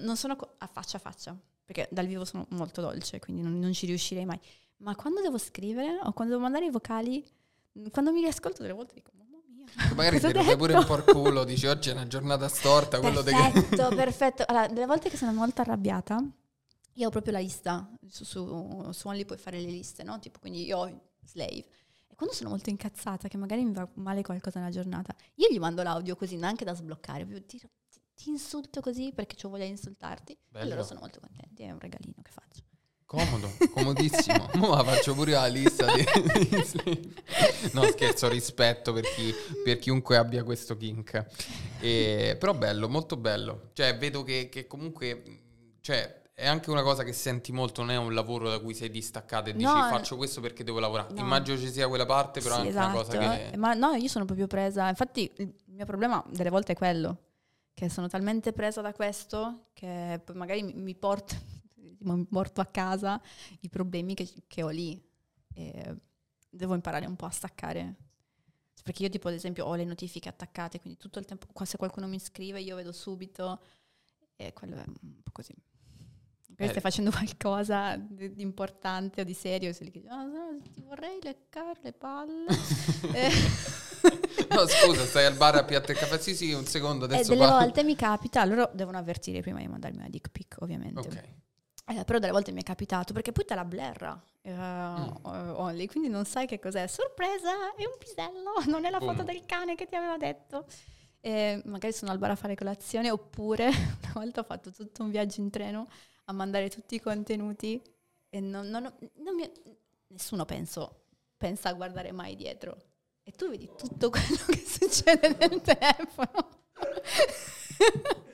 non sono a faccia a faccia. Perché dal vivo sono molto dolce, quindi non, non ci riuscirei mai. Ma quando devo scrivere o quando devo mandare i vocali, quando mi riascolto delle volte dico, mamma mia. Magari ti fai pure un po' il culo, dici oggi è una giornata storta. Perfetto, perfetto. Allora, delle volte che sono molto arrabbiata, io ho proprio la lista, su, su, su Only puoi fare le liste, no? Tipo, quindi io ho Slave. Quando sono molto incazzata, che magari mi va male qualcosa nella giornata, io gli mando l'audio così, neanche da sbloccare, ti, ti insulto così perché ho voglia di insultarti. Bello. E loro sono molto contenti, è un regalino che faccio. Comodo, comodissimo. Ora faccio pure la lista di, di No, scherzo, rispetto per, chi, per, chiunque abbia questo kink. E, però bello, molto bello. Cioè, vedo che, che comunque... Cioè, è anche una cosa che senti molto, non è un lavoro da cui sei distaccato e dici no, faccio questo perché devo lavorare. No. Immagino ci sia quella parte, però sì, è anche esatto. una cosa che... Ma no, io sono proprio presa, infatti il mio problema delle volte è quello, che sono talmente presa da questo che poi magari mi, porto, mi porto a casa i problemi che, che ho lì e devo imparare un po' a staccare. Perché io tipo ad esempio ho le notifiche attaccate, quindi tutto il tempo, se qualcuno mi scrive io vedo subito e quello è un po' così magari stai facendo qualcosa di, di, importante o di serio, se li dici, oh, no, ti vorrei leccare le palle. Eh. no, scusa, stai al bar a piatta il caffè, sì, sì, un secondo, adesso E delle parlo. volte mi capita, loro devono avvertire prima di mandarmi una dick pic, ovviamente. Ok. Eh, però delle volte mi è capitato perché poi te la blerra uh, mm. Only, quindi non sai che cos'è. Sorpresa, è un pisello, non è la foto del cane che ti aveva detto. E magari sono al bar a fare colazione oppure una volta ho fatto tutto un viaggio in treno a mandare tutti i contenuti e non, non, non mi, nessuno penso, pensa a guardare mai dietro. E tu vedi tutto quello che succede nel telefono.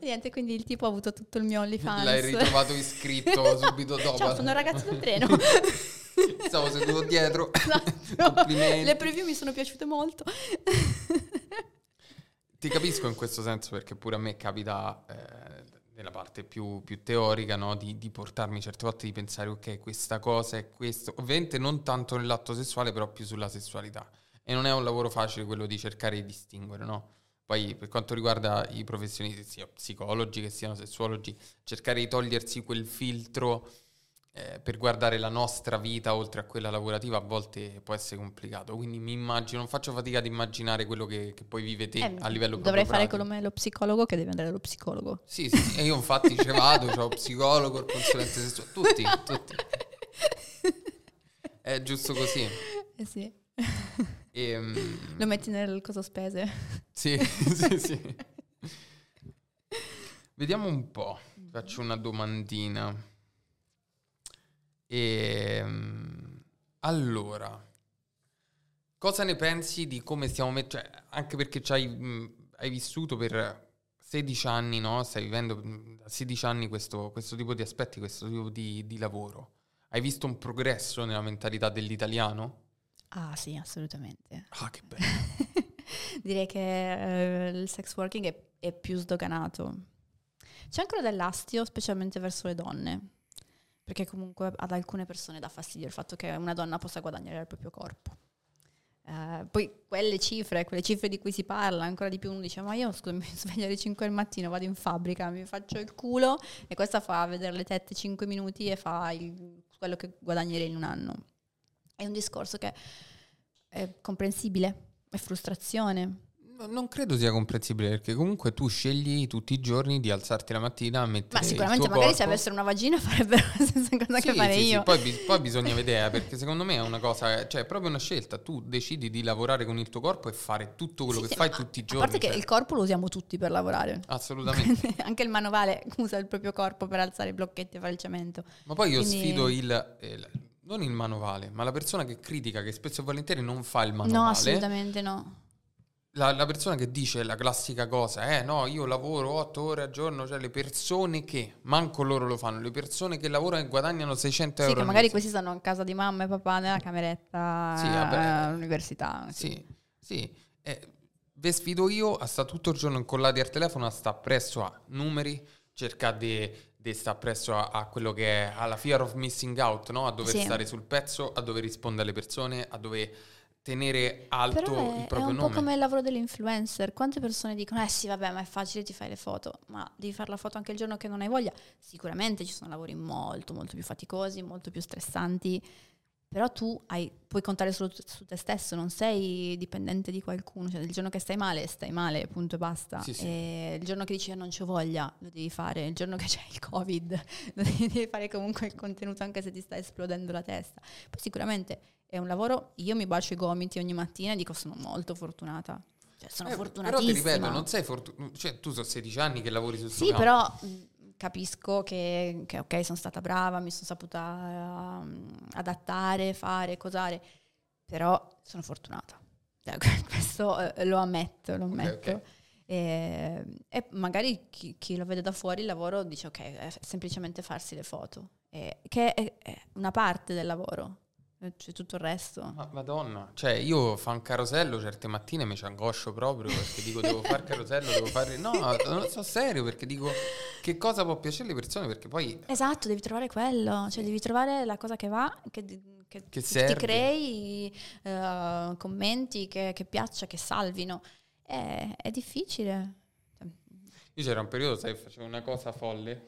Niente, quindi il tipo ha avuto tutto il mio OnlyFans. L'hai ritrovato iscritto subito dopo. Ciao, sono ragazzo del treno. Stavo seduto dietro. Esatto. Le preview mi sono piaciute molto. Ti capisco in questo senso perché pure a me capita eh, nella parte più, più teorica no? di, di portarmi certe volte di pensare ok questa cosa è questo, ovviamente non tanto nell'atto sessuale però più sulla sessualità e non è un lavoro facile quello di cercare di distinguere, no? Poi per quanto riguarda i professionisti, sia psicologi che siano sessuologi, cercare di togliersi quel filtro eh, per guardare la nostra vita oltre a quella lavorativa a volte può essere complicato. Quindi mi immagino, non faccio fatica ad immaginare quello che, che poi vive te Eh, a livello Dovrei fare pratico. come lo psicologo che deve andare allo psicologo. Sì, sì, sì, e io infatti ci vado, ho psicologo, il consulente sessuale, tutti, tutti. È giusto così. Eh sì. Ehm, Lo metti nel coso spese. Sì, sì, sì. Vediamo un po'. Faccio una domandina. Ehm, allora, cosa ne pensi di come stiamo mettendo? anche perché c'hai, mh, hai vissuto per 16 anni, no? Stai vivendo mh, da 16 anni questo, questo tipo di aspetti, questo tipo di, di lavoro. Hai visto un progresso nella mentalità dell'italiano? Ah sì, assolutamente. Ah, che bello. Direi che eh, il sex working è, è più sdoganato. C'è ancora dell'astio, specialmente verso le donne, perché comunque ad alcune persone dà fastidio il fatto che una donna possa guadagnare il proprio corpo. Eh, poi quelle cifre, quelle cifre di cui si parla, ancora di più uno dice ma io scusa, mi sveglio alle 5 del mattino, vado in fabbrica, mi faccio il culo e questa fa vedere le tette 5 minuti e fa il- quello che guadagnerei in un anno. È un discorso che è comprensibile, è frustrazione. No, Non credo sia comprensibile perché comunque tu scegli tutti i giorni di alzarti la mattina a mettere Ma il sicuramente tuo magari se corpo. avessero una vagina farebbero la stessa cosa Sì, che fare sì, sì, io. Poi, bis- poi bisogna vedere perché secondo me è una cosa, cioè è proprio una scelta. Tu decidi di lavorare con il tuo corpo e fare tutto quello Sì, che sì, fai tutti i A giorni. parte che cioè, il corpo lo usiamo tutti per lavorare. Assolutamente. Anche il manovale usa il proprio corpo per alzare i blocchetti e fare il cemento. Ma poi io Quindi- sfido il, eh, non il manovale, ma la persona che critica, che spesso e volentieri non fa il No, manovale. assolutamente no. La, la persona che dice la classica cosa, eh no, io lavoro otto ore al giorno, cioè le persone che, manco loro lo fanno, le persone che lavorano e guadagnano 600 Sì, euro che al magari questi stanno a casa di mamma e papà nella cameretta Sì, vabbè. all'università. Sì, sì. Eh, ve sfido io a sta tutto il giorno incollati al telefono, a sta presso a numeri, cercare di stare presso a, a quello che è alla fear of missing out, no? A dover Sì. stare sul pezzo, a dover rispondere alle persone, a dover tenere alto Però è, il è proprio un nome. po' come il lavoro dell'influencer. Quante persone dicono, eh sì, vabbè, ma è facile, ti fai le foto. Ma devi fare la foto anche il giorno che non hai voglia. Sicuramente ci sono lavori molto, molto più faticosi, molto più stressanti. Però tu hai- puoi contare solo su te stesso, non sei dipendente di qualcuno. Cioè, il giorno che stai male, stai male, punto e basta. Sì, sì. E il giorno che dici "Eh, non c'ho voglia, lo devi fare. Il giorno che c'è il Covid, lo devi, fare comunque il contenuto anche se ti sta esplodendo la testa. Poi sicuramente è un lavoro, io mi bacio i gomiti ogni mattina e dico sono molto fortunata. Cioè, sono Eh, però fortunatissima. ti ripeto, non sei fortunato, cioè tu sono 16 anni che lavori sul Sì, campo. però capisco che, che, ok, sono stata brava, mi sono saputa ehm, adattare, fare, cosare, però sono fortunata. Cioè, questo eh, lo ammetto, lo ammetto. ok. E, e magari chi, chi lo vede da fuori il lavoro dice ok, è semplicemente farsi le foto, E- che è, è una parte del lavoro, c'è tutto il resto. Ma madonna, cioè io un carosello certe mattine mi ci angoscio proprio perché dico devo fare carosello, devo fare... No, non so serio perché dico che cosa può piacere alle persone perché poi... Esatto, devi trovare quello, cioè devi trovare la cosa che va, che, che- Che ti crei, eh, commenti che, che piaccia, che salvino. È, è difficile. Io c'era un periodo, sai, facevo una cosa folle.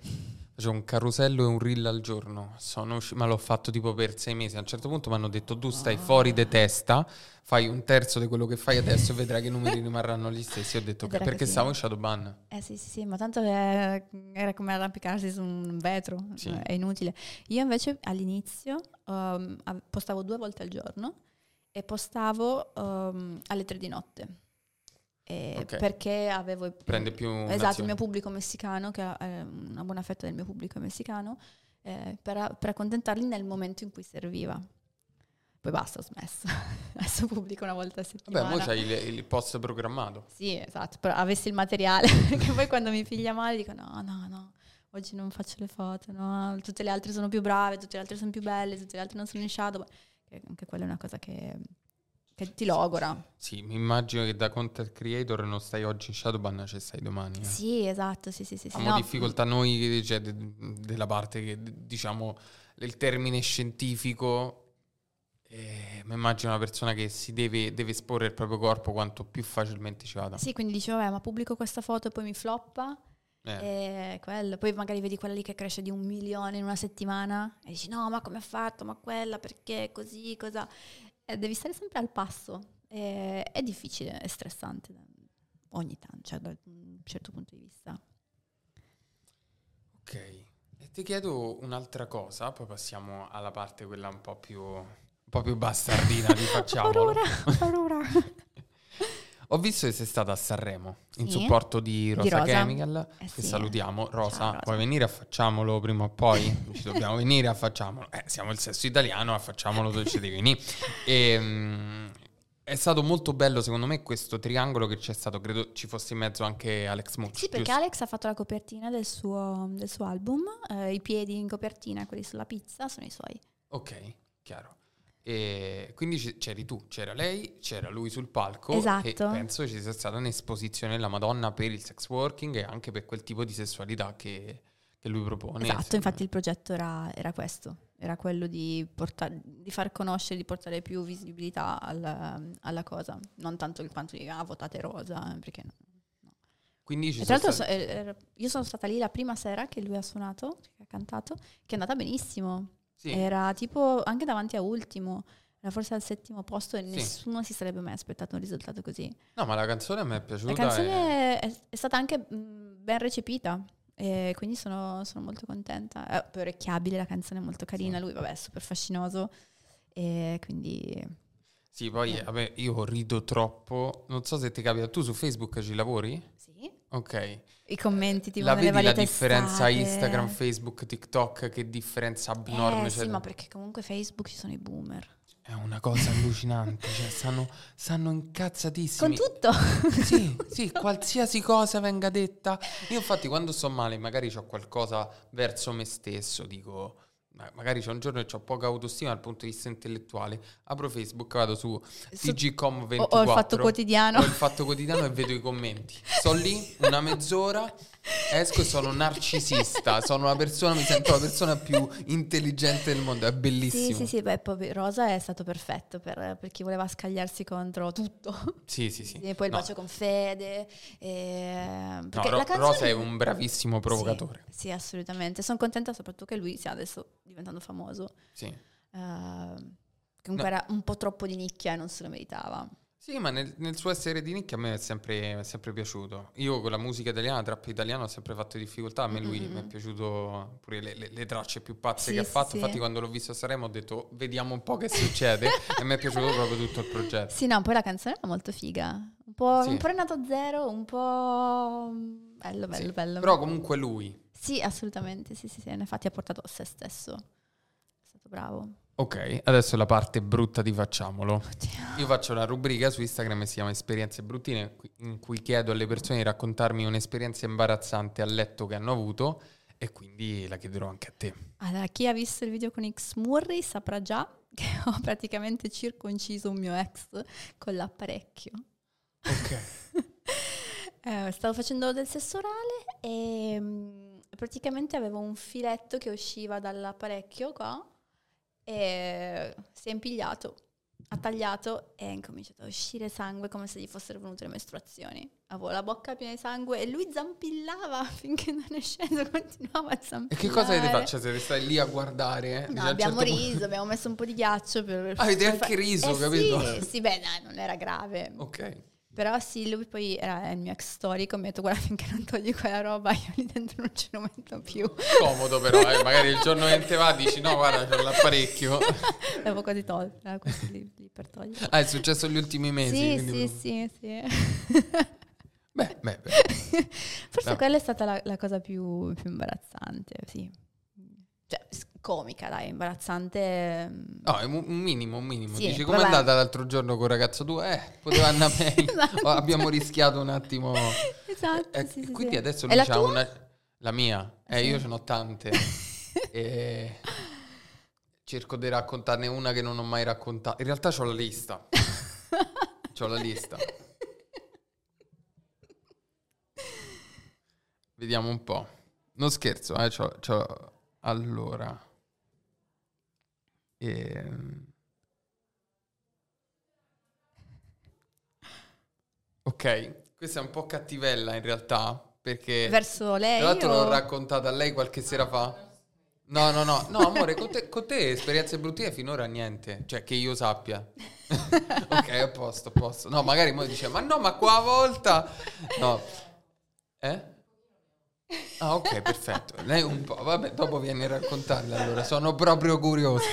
Facevo un carosello e un reel al giorno. Sono usci- ma l'ho fatto tipo per sei mesi. A un certo punto mi hanno detto: Tu stai fuori di testa, fai un terzo di quello che fai adesso e vedrai che i numeri rimarranno gli stessi. Ho detto perché così. stavo in shadowban. Eh sì, sì, sì, ma tanto è- era come arrampicarsi su un vetro, Sì. è inutile. Io invece all'inizio um, av- postavo due volte al giorno e postavo um, alle tre di notte. E Ok. Perché avevo... Prende più. Esatto, il nazione. mio pubblico messicano, che è una buona fetta del mio pubblico messicano, eh, per, per accontentarli nel momento in cui serviva. Poi basta, ho smesso. Adesso pubblico una volta a settimana. Mo c'hai il, il post programmato. Sì, esatto, però avessi il materiale, perché poi quando mi figlia male dico no, no, no, oggi non faccio le foto, no, tutte le altre sono più brave, tutte le altre sono più belle, tutte le altre non sono in shadow. Che anche quella è una cosa che, che ti logora. Sì, mi immagino che da content creator non stai oggi in Shadowban, ci stai domani. Eh. Sì, esatto, sì, sì, sì. sì. Abbiamo no, difficoltà noi, cioè, de- della parte che, diciamo, il termine scientifico... Eh, mi immagino una persona che si deve, deve esporre il proprio corpo quanto più facilmente ci vada. Sì, quindi dicevo, vabbè, ma pubblico questa foto e poi mi floppa. Eh. Quello. Poi magari vedi quella lì che cresce di un milione in una settimana e dici no, ma come ha fatto? Ma quella perché così, cosa? E devi stare sempre al passo. E è difficile, è stressante ogni tanto, cioè da un certo punto di vista. Ok, e ti chiedo un'altra cosa, poi passiamo alla parte quella un po' più, un po' più bastardina di facciamolo. Paura, paura. Ho visto che sei stata a Sanremo in Sì. supporto di Rosa, Rosa. Chemical, Eh che sì. salutiamo. Rosa, Ciao, Rosa. vuoi venire a facciamolo prima o poi? Ci dobbiamo venire a facciamolo. Eh, siamo il sesso italiano, a facciamolo dove ci devi venire. E, mm, è stato molto bello secondo me questo triangolo che c'è stato, credo ci fosse in mezzo anche Alex Mucci. Sì, perché giusto? Alex ha fatto la copertina del suo, del suo album, eh, i piedi in copertina, quelli sulla pizza, sono i suoi. Ok, chiaro. E quindi c'eri tu, c'era lei, c'era lui sul palco Esatto. e penso ci sia stata un'esposizione della Madonna per il sex working e anche per quel tipo di sessualità che, che lui propone. Esatto, insomma. infatti il progetto era, era questo, era quello di, portare, di far conoscere, di portare più visibilità alla, alla cosa, non tanto il quanto di ah, votate rosa, eh, perché no. Quindi ci E tra l'altro stati- so- eh, io sono stata lì la prima sera che lui ha suonato, che ha cantato, che è andata benissimo. Sì, Era tipo anche davanti a ultimo, era forse al settimo posto e Sì. nessuno si sarebbe mai aspettato un risultato così. No, ma la canzone a me è piaciuta. La e- canzone è, è stata anche mh, ben recepita. E quindi sono, sono molto contenta. È poi orecchiabile, la canzone è molto carina. Sì. Lui, vabbè, è super fascinoso. E quindi Sì, poi Eh. vabbè, io rido troppo. Non so se ti capita, tu su Facebook ci lavori? sì. Ok. I commenti tipo la vedi la differenza testate. Instagram, Facebook, TikTok? Che differenza abnorme Eh, c'è? sì, ma perché comunque Facebook ci sono i boomer. È una cosa allucinante, cioè stanno, stanno Con incazzatissimi. tutto. Sì, sì, qualsiasi cosa venga detta. Io infatti quando sto male, magari ho qualcosa verso me stesso, dico, magari c'è un giorno che ho poca autostima dal punto di vista intellettuale, apro Facebook, vado su Su- TGCom24. o, o il fatto quotidiano. Ho il fatto quotidiano e vedo i commenti. Sto lì una mezz'ora, esco e sono narcisista, sono una persona, mi sento la persona più intelligente del mondo, è Sì, bellissimo. sì, sì, beh, poi Rosa è stato perfetto per, per chi voleva scagliarsi contro tutto. Sì, sì, sì. E poi il No. bacio con Fede. e- No, Ro- canzone- Rosa è un bravissimo provocatore. Sì, sì, assolutamente. Sono contenta soprattutto che lui stia adesso diventando famoso. Sì. Eh, comunque No. era un po' troppo di nicchia e non se lo meritava. Sì, ma nel, nel suo essere di nicchia a me è sempre, è sempre piaciuto. Io con la musica italiana, trap italiano, ho sempre fatto difficoltà. A me lui Mm-mm. mi è piaciuto pure le, le- le tracce più pazze Sì, che ha fatto. sì. Infatti, quando l'ho visto a Sanremo ho detto vediamo un po' che succede. e mi è piaciuto proprio tutto il progetto. Sì, no, poi la canzone era molto figa. Un po', Sì. un po' Renato Zero, un po'... Bello, bello, Sì. bello. Però comunque lui. Sì, assolutamente, sì, sì, sì. Infatti ha portato a se stesso. È stato bravo. Ok, adesso la parte brutta di facciamolo. Oddio. Io faccio una rubrica su Instagram che si chiama Esperienze bruttine, in cui chiedo alle persone di raccontarmi un'esperienza imbarazzante a letto che hanno avuto e quindi la chiederò anche a te. Allora, chi ha visto il video con X Murray saprà già che ho praticamente circonciso un mio ex con l'apparecchio. Ok. Eh, stavo facendo del sesso orale e mm, praticamente avevo un filetto che usciva dall'apparecchio qua e si è impigliato, ha tagliato e è incominciato a uscire sangue come se gli fossero venute le mestruazioni. Avevo la bocca piena di sangue e lui zampillava finché non è sceso, continuava a E zampillare. che cosa avete fatto? Cioè, siete stati lì a guardare? eh? No, abbiamo certo punto- riso, abbiamo messo un po' di ghiaccio per... Avete per anche fa- riso, eh capito? Sì, sì, beh, dai, non era grave. Ok. Però sì, lui poi era il mio ex storico, mi ha detto guarda finché non togli quella roba io lì dentro non ce lo metto più. Comodo però, eh. magari il giorno che te va dici no guarda c'ho l'apparecchio. L'avevo quasi tolto, era quasi lì, lì per togliere. Ah, è successo negli ultimi mesi. Sì, quindi sì, sì, sì. Beh, beh, beh. Forse No. quella è stata la, la cosa più, più imbarazzante, sì. Cioè, comica, dai, imbarazzante. mm. No, è un minimo, un minimo. Sì, Dici, com'è vabbè. andata l'altro giorno con il ragazzo tuo? Eh, poteva andare meglio. Esatto. Oh, abbiamo rischiato un attimo. Esatto, Eh, sì, quindi sì. adesso lui c'ha tua? una... La mia? Eh, io ce n'ho tante. e... Cerco di raccontarne una che non ho mai raccontato. In realtà c'ho la lista. c'ho la lista. Vediamo un po'. Non scherzo, eh. C'ho, c'ho- Allora. Ehm. Ok, questa è un po' cattivella in realtà, perché Verso lei tra l'altro o- l'ho raccontata a lei qualche sera fa. No, no, no, no, amore, con te, con te esperienze brutte finora niente, cioè che io sappia. ok, a posto, a posto. No, magari mo dice, ma no, ma qua volta... No. Eh? Ah, ok, perfetto. Lei un po', vabbè, dopo vieni a raccontarle allora, sono proprio curioso.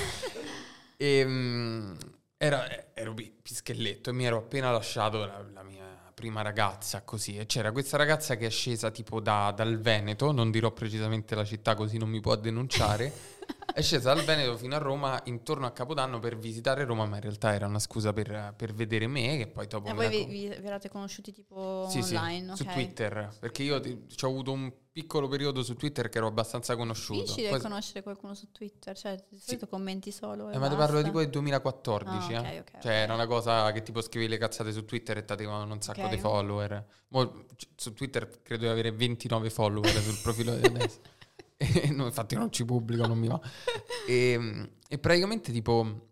Ehm, era- ero pi- pischelletto e mi ero appena lasciato la, la mia prima ragazza così e c'era questa ragazza che è scesa tipo da- dal Veneto, non dirò precisamente la città così non mi può denunciare, è scesa dal Veneto fino a Roma intorno a Capodanno per visitare Roma, ma in realtà era una scusa per, per vedere me che poi dopo... E voi vi, vi, vi eravate conosciuti tipo sì, sì, online, su. Twitter, perché io ho avuto un piccolo periodo su Twitter che ero abbastanza conosciuto. Difficile Poi- conoscere qualcuno su Twitter, cioè di solito commenti solo. e Eh, ma ti parlo tipo del 2014, Ah, ok, eh. ok, Cioè, era una cosa che tipo scrivi le cazzate su Twitter e ti arrivavano un sacco di follower. Mo, su Twitter credo di avere 29 follower sul profilo di adesso. No, infatti non ci pubblico, non mi va. E, e praticamente tipo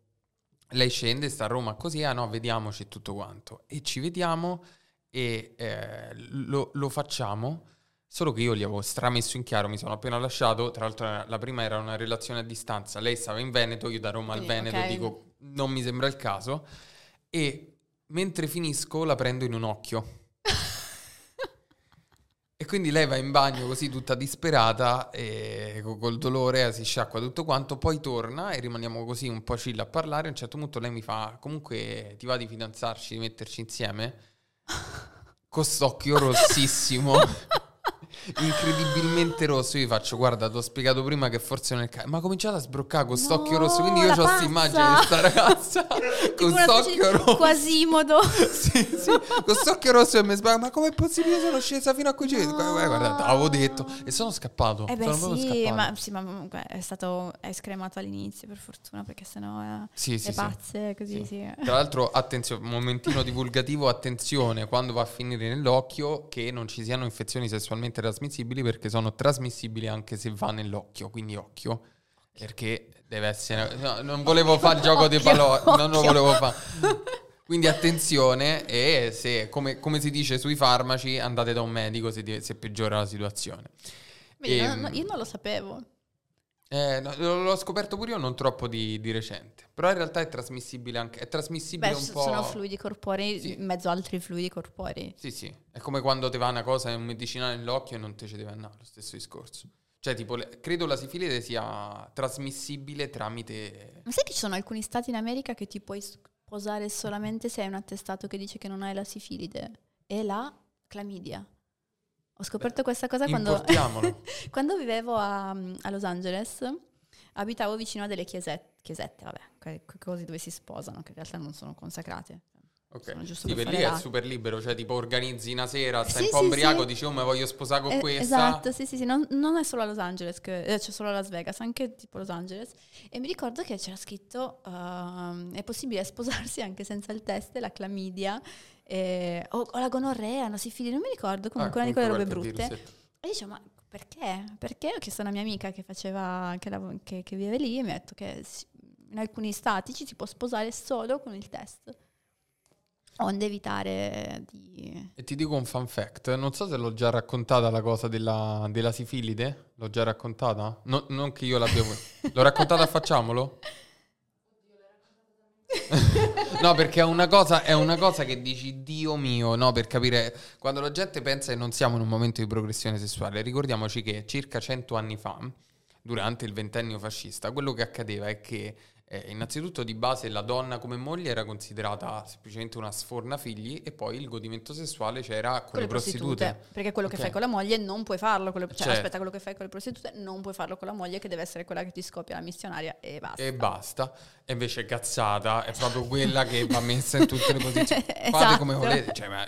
lei scende, sta a Roma così, ah no, vediamoci tutto quanto. E ci vediamo e eh, lo, lo facciamo. Solo che io gli avevo stramesso in chiaro, mi sono appena lasciato. Tra l'altro, era- la prima era una relazione a distanza. Lei stava in Veneto, io da Roma al Veneto ok. dico non mi sembra il caso. E mentre finisco, la prendo in un occhio. E quindi lei va in bagno così tutta disperata, e co- col dolore, si sciacqua tutto quanto, poi torna e rimaniamo così un po' chill a parlare. A un certo punto lei mi fa, comunque ti va di fidanzarci, di metterci insieme? Con st'occhio rossissimo, incredibilmente rosso. Io gli faccio, guarda, ti ho spiegato prima che forse non è il caso. Ma ha cominciato a sbroccare con st'occhio No, rosso, quindi io ho questa immagine di sta ragazza con st'occhio rosso. Quasimodo. Sì, sì, con st'occhio rosso e mi sbaglio, ma com'è possibile? Sono scesa fino a qui. No. Guarda, guarda, avevo detto e sono scappato. Eh beh sono sì scappato. ma, sì, ma è stato è scremato all'inizio per fortuna perché sennò eh, Sì, le sì. pazze così Sì. sì. Tra l'altro, attenzione, momentino divulgativo, attenzione quando va a finire nell'occhio che non ci siano infezioni sessualmente trasmissibili perché sono trasmissibili anche se va nell'occhio, quindi occhio. Perché deve essere... no, non volevo fare il gioco dei Occhio, palò, non lo volevo fare. Quindi attenzione e se, come, come si dice sui farmaci, andate da un medico se, di- se peggiora la situazione. Vedi, no, Ehm, no, io non lo sapevo. Eh, no, l'ho scoperto pure io non troppo di, di recente, però in realtà è trasmissibile anche, è trasmissibile Beh, un po'... sono fluidi corporei Sì. in mezzo a altri fluidi corporei. Sì, sì, è come quando ti va una cosa, un medicinale nell'occhio e non te ci deve andare, lo stesso discorso. Cioè, tipo, le- credo la sifilide sia trasmissibile tramite... Ma sai che ci sono alcuni stati in America che ti puoi sposare solamente se hai un attestato che dice che non hai la sifilide e la clamidia. Ho scoperto questa cosa quando, quando vivevo a, a Los Angeles. Abitavo vicino a delle chiesette, chiesette vabbè, cose dove si sposano, che in realtà non sono consacrate. Ok. Sono Sì, per lì è super libero, cioè tipo organizzi una sera, stai Sì, un po' sì, ubriaco, sì. dici oh ma voglio sposare con Eh, questa. Esatto, sì, sì, sì, non, non è solo a Los Angeles, che, eh, c'è solo a Las Vegas, anche tipo Los Angeles. E mi ricordo che c'era scritto, ehm, è possibile sposarsi anche senza il test, la clamidia, eh, o, o la gonorrea, una sifilide, non mi ricordo, comunque Ah, una di quelle robe brutte. virusetto. E dicevo, ma perché? Perché ho chiesto a una mia amica che faceva, che, lav- che- che vive lì, e mi ha detto che si- in alcuni stati ci si può sposare solo con il test. Onde evitare di... E ti dico un fun fact, non so se l'ho già raccontata la cosa della, della sifilide, l'ho già raccontata? No- non che io l'abbia... L'ho raccontata, facciamolo? No, perché è una, cosa, è una cosa che dici, Dio mio, no, per capire, quando la gente pensa che non siamo in un momento di progressione sessuale, ricordiamoci che circa cento anni fa, durante il ventennio fascista, quello che accadeva è che Eh, innanzitutto di base la donna come moglie era considerata semplicemente una sforna figli e poi il godimento sessuale c'era con, Con le prostitute. Perché quello che Ok. fai con la moglie non puoi farlo con le, cioè, Certo. aspetta, quello che fai con le prostitute non puoi farlo con la moglie che deve essere quella che ti scoppia la missionaria e basta. E basta. E invece cazzata è proprio quella che va messa in tutte le posizioni. Fate Esatto. come volete. Cioè, ma Ma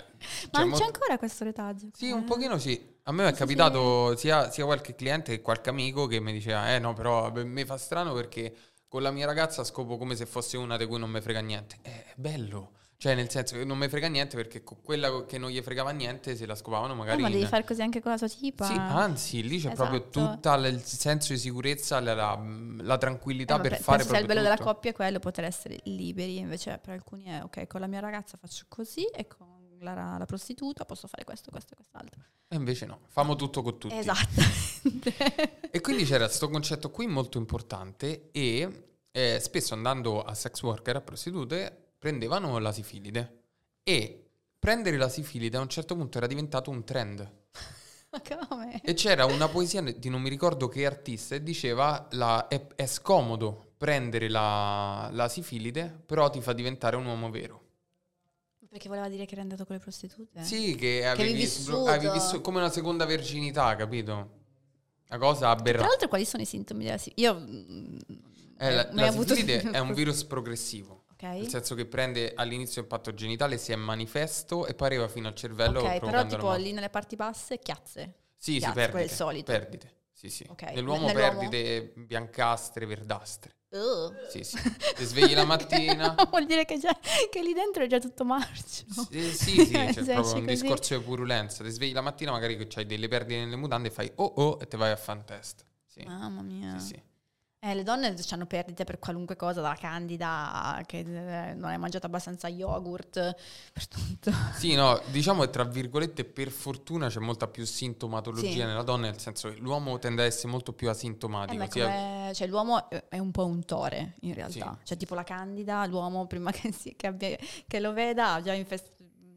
cioè, non mo- c'è ancora questo retaggio? Sì, un pochino sì. A me è Sì, sì, capitato sia, sia qualche cliente che qualche amico che mi diceva, eh no, però per me fa strano perché con la mia ragazza scopo come se fosse una di cui non mi frega niente. Eh, È bello. Cioè, nel senso che non mi frega niente perché con quella che non gli fregava niente se la scopavano Eh, magari... ma devi in- fare così anche con la tua tipa. Sì, anzi, lì c'è proprio Esatto. tutto il senso di sicurezza, la, la- la tranquillità Eh, per pe- fare penso sia il proprio bello tutto. della coppia è quello, poter essere liberi, invece per alcuni è ok, con la mia ragazza faccio così e con la, la prostituta posso fare questo, questo e quest'altro. E invece no, famo tutto con tutti. Esatto. E quindi c'era questo concetto qui molto importante e eh, spesso andando a sex worker, a prostitute, prendevano la sifilide. E prendere la sifilide a un certo punto era diventato un trend. Ma come? E c'era una poesia di non mi ricordo che artista e diceva la- è, è scomodo prendere la, la sifilide, però ti fa diventare un uomo vero. Perché voleva dire che era andato con le prostitute? Sì, che avevi, avevi vissuto. avevi vissuto come una seconda verginità, capito? Una cosa Tra aberrante. l'altro quali sono i sintomi della sifilide? Io... mm, Eh, la, la avuto- sifilide è un virus progressivo, Ok. nel senso che prende all'inizio il patto genitale, si è manifesto e poi arriva fino al cervello Ok, però tipo lì nelle parti basse, chiazze. Sì, Chiazze, è perdite, perdite. Sì, sì. Ok. Nell'uomo, Nell'uomo? perdite biancastre, verdastre. Uh. Sì, sì. Ti svegli la mattina. Vuol dire che, che lì dentro è già tutto marcio. Sì, sì, sì, c'è Se proprio un così. discorso di purulenza. Ti svegli la mattina, magari che hai delle perdite nelle mutande, fai oh oh e te vai a fan test. Sì, Mamma mia. sì, sì. Eh, le donne hanno perdite per qualunque cosa, dalla candida che eh, non hai mangiato abbastanza yogurt, per tutto. Sì, no, diciamo che tra virgolette per fortuna c'è molta più sintomatologia Sì. nella donna, nel senso che l'uomo tende ad essere molto più Eh, asintomatico. sia- come- cioè, l'uomo è un po' un tore in realtà. Sì. Cioè, tipo la candida, l'uomo prima che, si- che abbia- che lo veda ha già, infest-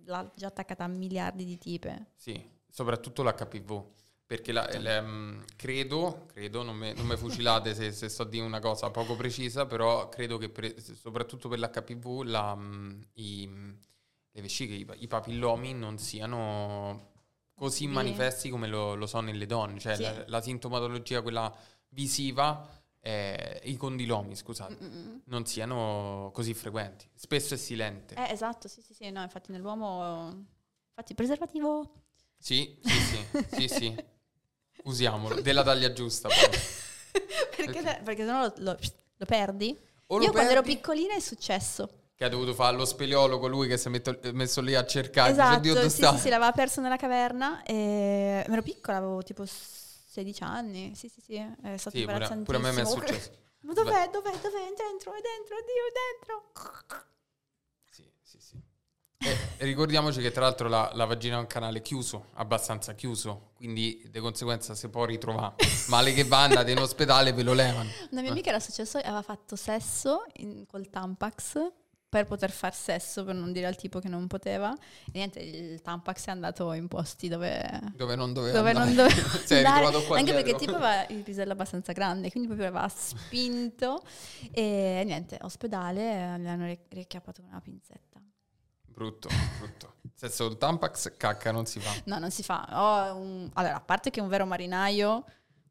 l'ha già attaccata a miliardi di tipe. Sì, soprattutto l'HPV. Perché la- le- mm, credo, credo, non mi, fucilate se, se sto a dire una cosa poco precisa, però credo che per- soprattutto per l'HPV la, mm, i- le vesciche, i, i papillomi non siano così Sì. manifesti come lo, lo sono nelle donne. Cioè Sì. la, la sintomatologia, quella visiva, eh, i condilomi, scusate, Mm-mm. non siano così frequenti. Spesso è silente. Eh, esatto, sì, sì, sì, no, infatti nell'uomo... Infatti, preservativo... Sì, sì, sì, sì, sì. Usiamolo, della taglia giusta poi. perché, perché sennò lo, lo- lo perdi. O lo Io quando ero piccolina è successo. Che ha dovuto fare lo speleologo lui che si è metto- messo lì a cercare. esatto, "Oddio, dove sì, sta?" sì, sì, l'aveva perso nella caverna e ero piccola, avevo tipo 16 anni. Sì, sì, sì, è stato Sì, pure, pure a me mi è successo. Ma dov'è, dov'è, dov'è? È dentro, è dentro, oddio, è dentro. E ricordiamoci che tra l'altro la, la vagina è un canale chiuso, abbastanza chiuso, quindi di conseguenza si può ritrovare. Male che va, andate in ospedale ve lo levano. Una mia amica era successo, aveva fatto sesso in- col Tampax per poter far sesso, per non dire al tipo che non poteva. E niente, il Tampax è andato in posti dove... Dove non doveva dove andare. non doveva andare, qua anche dietro. perché tipo aveva il pisello abbastanza grande quindi proprio aveva spinto e niente ospedale gli hanno ri- riacchiappato con una pinzetta Brutto, brutto. Se il Tampax, cacca non si fa. no non si fa Ho un- allora a parte che un vero marinaio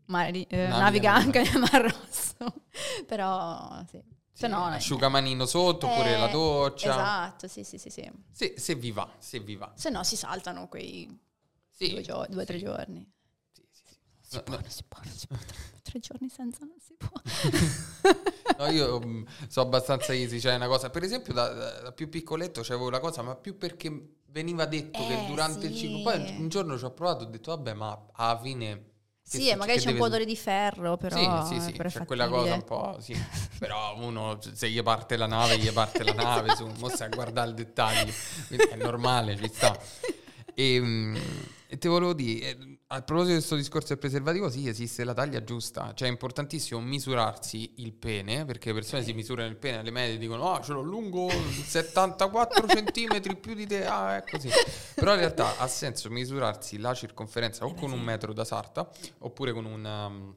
mari- eh, Naviga nel anche nel Mar Rosso però sì Sì, Se no, asciugamanino sotto, oppure Eh, la doccia. esatto sì sì sì sì Se, se vi va, se vi va. se no si saltano quei Sì. due, gio- due o tre giorni Sì, sì, sì. si No, può no. non si può non si può tre, tre giorni senza non si può No, io mm, so abbastanza easy, cioè una cosa, per esempio da, da- più piccoletto c'avevo la cosa, ma più perché veniva detto che Eh, durante il sì. ciclo, poi un- un giorno ci ho provato ho detto vabbè, ma alla fine... che sì e magari che c'è un deve po' su- odore di ferro però sì, sì, sì, c'è quella cosa un po', sì. Però uno, se gli parte la nave, gli parte la nave, su, mo stai a guardare il dettaglio, quindi è normale, ci sta. E, mm, e te volevo dire, eh, a proposito di questo discorso del preservativo, sì, esiste la taglia giusta, cioè è importantissimo misurarsi il pene, perché le persone si misurano il pene alle medie dicono, ah, ce l'ho lungo 74 centimetri più di te, ah, è così. Però in realtà ha senso misurarsi la circonferenza o con un metro da sarta, oppure con un... um,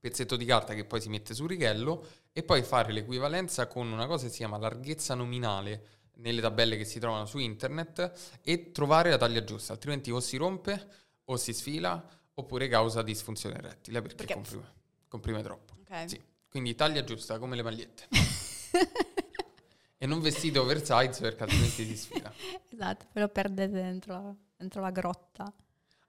pezzetto di carta che poi si mette sul righello e poi fare l'equivalenza con una cosa che si chiama larghezza nominale nelle tabelle che si trovano su internet e trovare la taglia giusta, altrimenti o si rompe o si sfila oppure causa disfunzione erettile perché, Perché- comprime, comprime troppo. Ok. Sì. Quindi taglia giusta come le magliette. e non vestite oversize perché altrimenti si sfila. esatto, poi lo perdete dentro, dentro la grotta.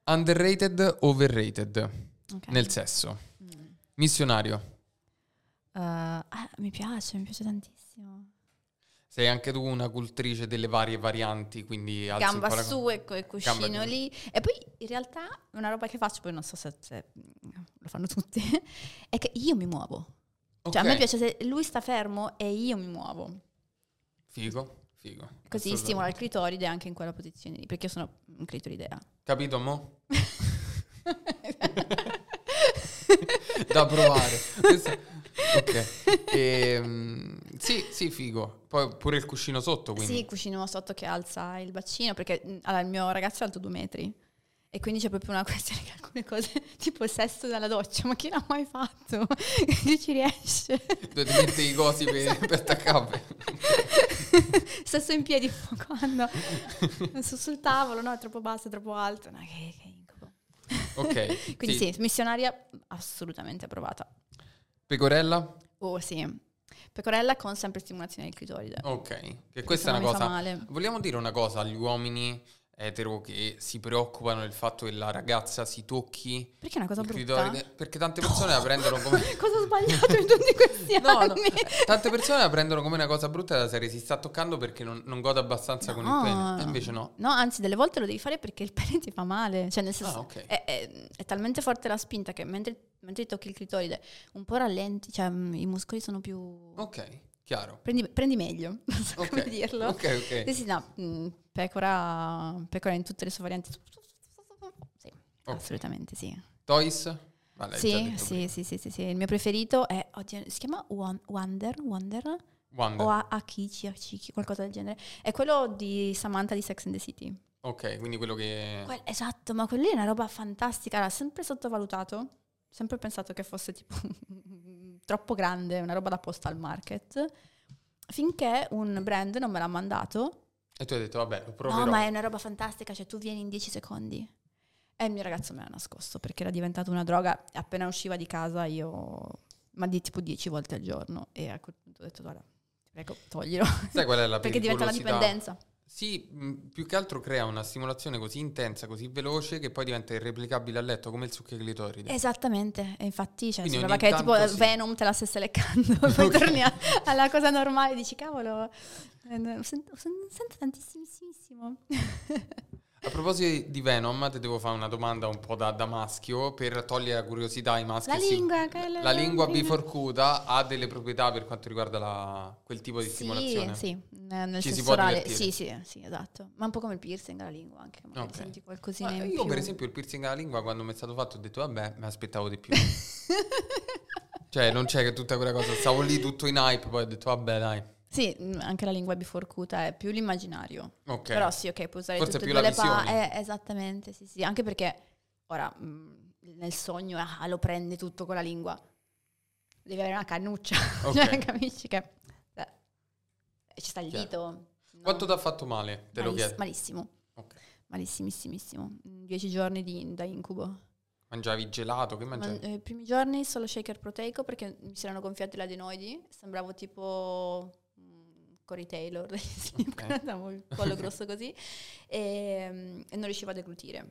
Underrated, overrated Ok. nel sesso. Mm. Missionario. Eh, ah, mi piace, mi piace tantissimo. Sei anche tu una cultrice delle varie varianti, quindi Gamba la- su e e cuscino lì. E poi in realtà una roba che faccio, poi non so se, se, lo fanno tutti, è che io mi muovo. Cioè a me piace se lui sta fermo e io mi muovo. Figo, figo. Così stimola il clitoride anche in quella posizione lì, perché io sono un clitoridea. Capito, mo? da provare. Questo- Ok. Ehm, sì, sì, figo. Poi pure il cuscino sotto, quindi. Sì, cuscino sotto che alza il bacino, perché allora, il mio ragazzo è alto due metri. E quindi c'è proprio una questione che alcune cose, tipo il sesso dalla doccia, ma chi l'ha mai fatto? Chi ci riesce? Dove ti metti i cosi per, per attaccare. Sesso in piedi quando su, sul tavolo, no? È troppo basso, è troppo alto. No, che, che incubo. Ok. Quindi sì. missionaria assolutamente approvata. Pecorella? Oh sì. Pecorella con sempre stimolazione del clitoride. Ok. Che questa è una cosa. male. Vogliamo dire una cosa agli uomini etero che si preoccupano del fatto che la ragazza si tocchi Perché è una cosa brutta? Perché tante persone la prendono come. Cosa ho sbagliato in tutti questi No, anni? no, tante persone la prendono come una cosa brutta della serie si sta toccando perché non, non gode abbastanza con il pene. E invece no. No, anzi, delle volte lo devi fare perché il pene ti fa male. Cioè, nel senso, Ah, ok. è, è- è talmente forte la spinta che mentre, mentre tocchi il clitoride un po' rallenti, cioè mm, i muscoli sono più... Ok, chiaro. Prendi, prendi meglio, non so Ok, come dirlo. Ok, ok. Sì, sì, no, mm, pecora, pecora in tutte le sue varianti. Sì, Ok. assolutamente sì. Toys? Già Sì, sì, sì, sì, sì, sì. Il mio preferito è, oddio, si chiama Wonder, Wonder? Wonder. O Akichi, Akichi, qualcosa del genere. È quello di Samantha di Sex and the City. Ok, quindi quello che... Quel- esatto, ma quello lì è una roba fantastica. Era sempre sottovalutato. Sempre pensato che fosse tipo troppo grande, una roba da postal market. Finché un brand non me l'ha mandato. E tu hai detto, vabbè, lo proverò. No, ma è una roba fantastica. Cioè, tu vieni in 10 secondi. E il mio ragazzo me l'ha nascosto perché era diventata una droga. Appena usciva di casa, io. Ma di tipo 10 volte al giorno. E a quel punto ho detto, guarda, prego, toglilo. Sai qual è la perché diventa una dipendenza. Sì, mh, più che altro crea una stimolazione così intensa, così veloce, che poi diventa irreplicabile a letto, come il succo clitoride. Esattamente, e infatti cioè, Quindi sembrava che tipo sì. Venom te la stesse leccando, poi torni a- alla cosa normale dici cavolo, eh, sento, sen- sento tantissimissimo. A proposito di Venom, ti devo fare una domanda un po' da, da maschio per togliere la curiosità ai maschi. La Sì, lingua, che è la lingua biforcuta ha delle proprietà per quanto riguarda la- quel tipo di Sì, stimolazione. sì, eh, nel Ci senso orale, sì, sì, sì, esatto, ma un po' come il piercing alla lingua anche, che magari Ok. senti qualcosina Ma in io più. per esempio il piercing alla lingua quando mi è stato fatto ho detto vabbè, mi aspettavo di più. cioè non c'è che tutta quella cosa, stavo lì tutto in hype, poi ho detto vabbè dai. Sì, mm, anche la lingua biforcuta è più l'immaginario. Ok. Però sì, ok, puoi usare Forse tutte e più due la le pa- eh, esattamente, sì, sì. Anche perché ora mh, nel sogno ah, lo prende tutto con la lingua. Devi avere una cannuccia. Ok. Cioè, capisci che eh, ci sta il Chiaro. dito. No. Quanto ti ha fatto male? Te lo Maliss- chiedo. Malissimo. Ok. Malissimissimissimo. Mm, Dieci giorni di- da incubo. Mangiavi gelato? Che Ma, mangiavi? eh, I primi giorni solo shaker proteico perché mi si erano gonfiati gli adenoidi. Sembravo tipo mm, Cory Taylor degli avevo il collo grosso così e, mm, e non riuscivo a deglutire.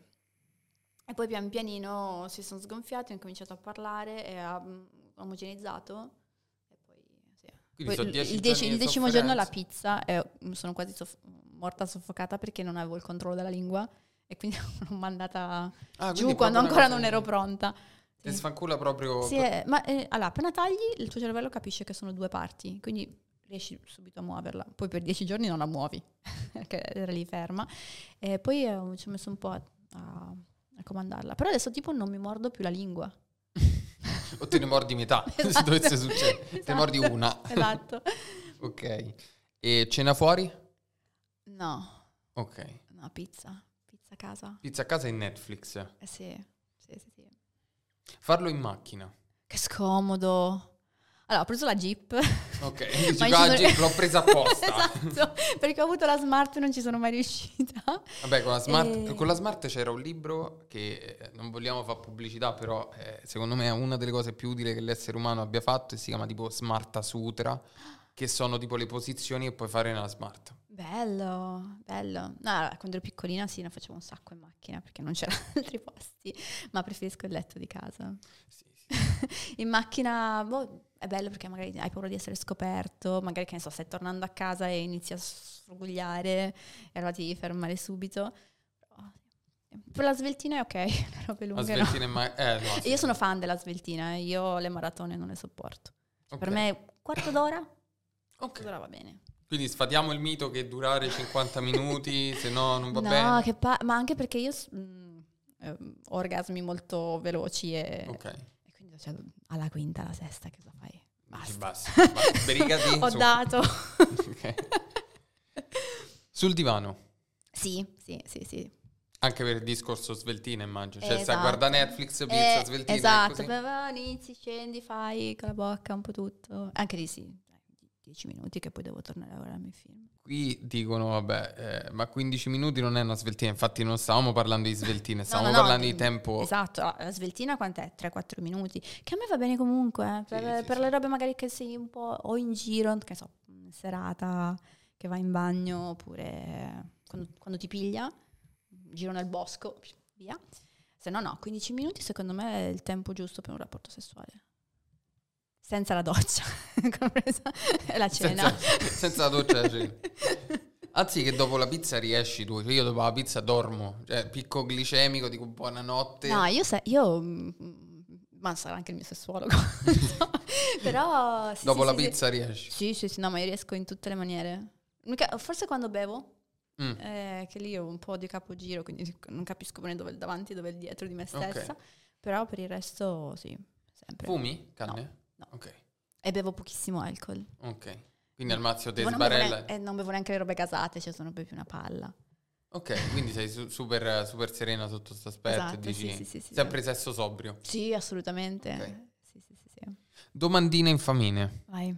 E poi pian pianino si sono sgonfiati, ho cominciato a parlare e ha mm, omogenizzato. E poi, sì. Quindi Poi il, dieci il decimo giorno la pizza e mi sono quasi soff- morta soffocata perché non avevo il controllo della lingua e quindi l'ho mandata Ah, giù quando ancora non ero pronta. Ti Sì. sfancula proprio... Sì, eh, ma eh, allora, appena tagli il tuo cervello capisce che sono due parti, quindi riesci subito a muoverla. Poi per dieci giorni non la muovi, perché era lì ferma. E poi eh, ci ho messo un po' a, a- a comandarla. Però adesso tipo non mi mordo più la lingua. O te ne mordi metà, se Esatto. dovesse succedere. Te ne Esatto. mordi una. Esatto. ok. E cena fuori? No, Ok. no, pizza. Pizza a casa. Pizza a casa e Netflix. Eh sì, sì, sì, sì. Farlo in macchina. che scomodo. Allora, ho preso la Jeep. Ok, dici qua sono- oggi l'ho presa apposta. esatto, perché ho avuto la Smart e non ci sono mai riuscita. Vabbè, con la, smart, E- con la Smart c'era un libro che eh, non vogliamo fare pubblicità, però eh, secondo me è una delle cose più utili che l'essere umano abbia fatto e si chiama tipo Smarta Sutra, che sono tipo le posizioni che puoi fare nella Smart. Bello, bello. No, allora, quando ero piccolina sì, ne facevo un sacco in macchina perché non c'erano altri posti, ma preferisco il letto di casa. Sì, sì. In macchina boh, è bello perché magari hai paura di essere scoperto, magari che ne so, stai tornando a casa e inizi a sfrugugliare e allora ti devi fermare subito. Per la sveltina è ok, le robe La lunghe no. sveltina è mai... Eh, no, sì, Io sono fan della sveltina, eh, io le maratone non le sopporto. Ok. Per me un quarto d'ora, Ok. quarto d'ora va bene. Quindi sfatiamo il mito che durare 50 minuti, se no non va no, bene. che pa- ma anche perché io s- mm, ehm, ho orgasmi molto veloci e, Ok. Cioè, alla quinta, alla sesta, che cosa fai? Basta. basta. basta. Sbrigati. ho su. dato. Ok. Sul divano. sì, sì, sì, sì. Anche per il discorso sveltina, immagino. Cioè, Esatto. guardare Netflix, pizza, Eh, sveltina. Esatto, va, inizi, scendi, fai con la bocca un po' tutto. Anche lì sì, 10 minuti che poi devo tornare a guardarmi il film. Qui dicono, vabbè, eh, ma 15 minuti non è una sveltina. Infatti non stavamo parlando di sveltine, No, stavamo no, no, parlando di di- tempo. Esatto, la sveltina quant'è? 3-4 minuti. Che a me va bene comunque, eh, per, Sì, sì, per sì. le robe magari che sei un po' o in giro, che so, serata, che vai in bagno, oppure quando, quando ti piglia, giro nel bosco, via. Se no, no, 15 minuti secondo me è il tempo giusto per un rapporto sessuale. Senza la doccia, compresa la cena. Senza, senza la doccia la cena. Anzi, che dopo la pizza riesci tu. Cioè, io dopo la pizza dormo. Cioè, picco glicemico, dico buonanotte. No, io, se- io mm, ma sarà anche il mio sessuologo. Però sì, dopo sì, la sì, pizza riesci. Sì, sì, sì, no, ma io riesco in tutte le maniere. Forse quando bevo, Mm. eh, che lì ho un po' di capogiro, quindi non capisco bene dove è il davanti e dove è il dietro di me stessa. Però per il resto sì, sempre. Fumi? Canne? no. Ok, E bevo pochissimo alcol. ok. Quindi al non, bevo sbarella. neanche, e non bevo neanche le robe gasate, cioè sono proprio una palla. Ok, quindi sei su- super, super serena sotto questo aspetto. Esatto, dici, sì, sì, sì, sì, sempre sesso sobrio. Sì, assolutamente. Ok. Sì, sì, sì, sì. Domandina infamine. Vai.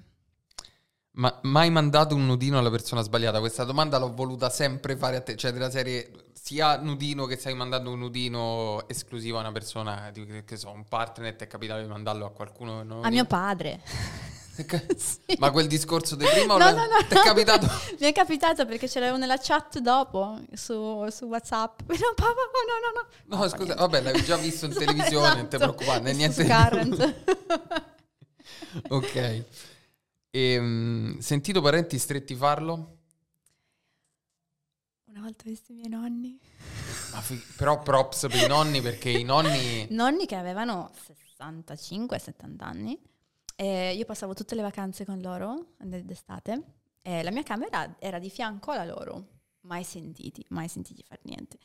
Ma mai mandato un nudino alla persona sbagliata? Questa domanda l'ho voluta sempre fare a te, cioè della serie sia nudino che stai mandando un nudino esclusivo a una persona, che, so, un partner ti è capitato di mandarlo a qualcuno non A mio padre. Sì. Ma quel discorso di prima No, no, no, ti è no. capitato? Mi è capitato perché ce l'avevo nella chat dopo su, su WhatsApp. No, papà, no, no, no. No, scusa, niente. vabbè, l'avevi già visto in televisione, non ti Esatto, preoccupare, niente. Current. ok. Ehm, sentito parenti stretti farlo? Una volta ho visto i miei nonni. Ma fi- però props per i nonni perché i nonni... Nonni che avevano 65-70 anni. E io passavo tutte le vacanze con loro d'estate. E la mia camera era di fianco alla loro. Mai sentiti, mai sentiti fare niente.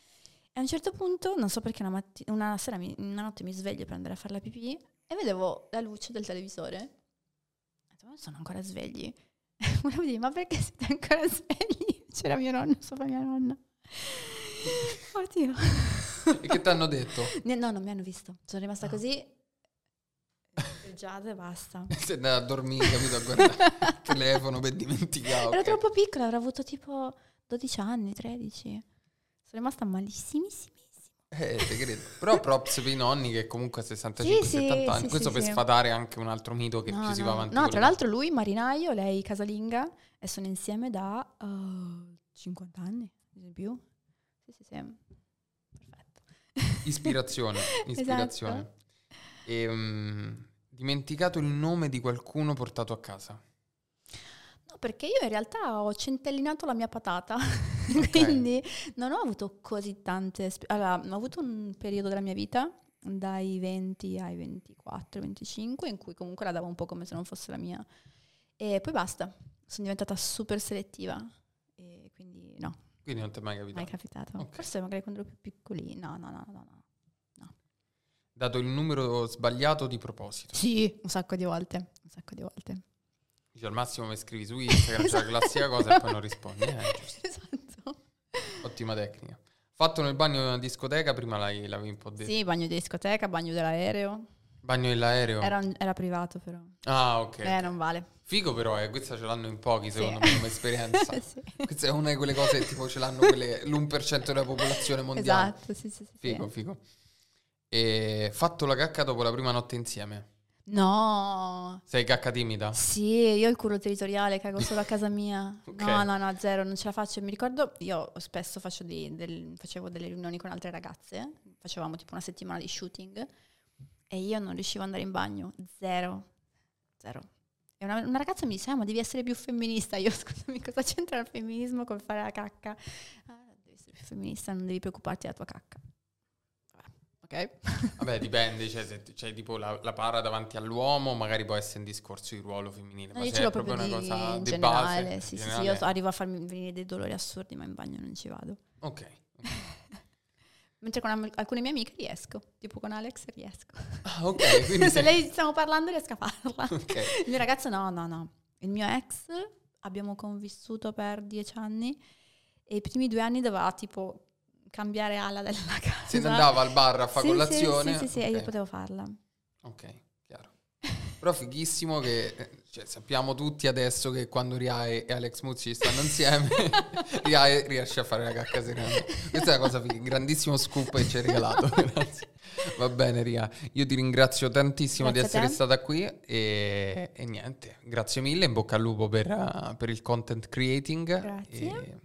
E a un certo punto, non so perché una, matti- una sera, mi- una notte mi sveglio per andare a fare la pipì e vedevo la luce del televisore. Ho detto, ma sono ancora svegli? Volevo dire, ma perché siete ancora svegli? C'era mio nonno sopra mia nonna. Oddio. E che ti hanno detto? No, non mi hanno visto. Sono rimasta Ah. così. Spreggiata e basta. Sei andata a dormire, capito? A guardare il telefono per dimenticare. Ero ok. troppo piccola, avrò avuto tipo 12 anni, 13. Sono rimasta malissimissima. Eh. Però props per i nonni che comunque a 65-70 Sì, anni. sì, Questo sì, per sfatare anche un altro mito che no, più si no. va avanti. No, tra l'altro lui marinaio, lei casalinga e sono insieme da uh, 50 anni, di più. Sì, sì, sì. Perfetto. Ispirazione, ispirazione. Esatto. Ehm, dimenticato il nome di qualcuno portato a casa. No, perché io in realtà ho centellinato la mia patata, quindi non ho avuto così tante... esp- Allora, ho avuto un periodo della mia vita, dai 20 ai 24, 25, in cui comunque la davo un po' come se non fosse la mia. E poi basta, sono diventata super selettiva. E quindi no, Quindi non ti è mai mai capitato. capitato. Ok. Forse magari quando ero più piccolina. No, no, no, no, no. Dato il numero sbagliato di proposito. Sì, un sacco di volte, un sacco di volte. Dici, al massimo mi scrivi su Instagram, c'è la classica cosa e poi non rispondi. Eh, esatto. Ottima tecnica. Fatto nel bagno di una discoteca, prima l'hai, l'avevi un po' detto. Sì, bagno di discoteca, bagno dell'aereo. Bagno nell'aereo? Era, un- era privato però. Ah, ok. Eh, non vale. Figo però, eh, questa ce l'hanno in pochi Sì. secondo me come esperienza. Sì. Questa è una di quelle cose che tipo ce l'hanno quelle- l'1% della popolazione mondiale. Esatto, sì, sì, sì. Figo, figo. E fatto la cacca dopo la prima notte insieme. No, Sei cacca timida? sì, io ho il culo territoriale, cago solo a casa mia. Ok. No, no, no, zero, non ce la faccio. Mi ricordo, io spesso dei- del- facevo delle riunioni con altre ragazze, facevamo tipo una settimana di shooting e io non riuscivo ad andare in bagno, zero, zero. E una, una ragazza mi disse, ah, ma devi essere più femminista. Io, scusami, cosa c'entra il femminismo col fare la cacca? "Ah, devi essere più femminista, non devi preoccuparti della tua cacca. Vabbè, Ok. Vabbè, dipende, cioè se c'hai tipo la, la para davanti all'uomo, magari può essere un discorso di ruolo femminile, No, ma io se ce è l'ho proprio una cosa in generale. base, sì, in sì, sì, io arrivo a farmi venire dei dolori assurdi, ma in bagno non ci vado. Ok. Mentre con am- alcune mie amiche riesco, tipo con Alex riesco. Ah, ok, Se sei- lei stiamo parlando riesco a farla. Ok. Il mio ragazzo no, no, no. Il mio ex abbiamo convissuto per dieci anni e i primi due anni doveva tipo cambiare ala della casa. Se ne andava al bar a fare Sì, sì, colazione. Sì, sì, sì, e io potevo farla. Ok, chiaro. Però fighissimo che eh, cioè, sappiamo tutti adesso che quando Riae e Alex Muzzi stanno insieme, Riae riesce a fare la cacca serenamente. Questa è una cosa figa, grandissimo scoop che ci hai regalato. Grazie. Va bene, Ria. Io ti ringrazio tantissimo Grazie di essere stata qui e, e niente, grazie mille. In bocca al lupo per, uh, per il content creating. Grazie. E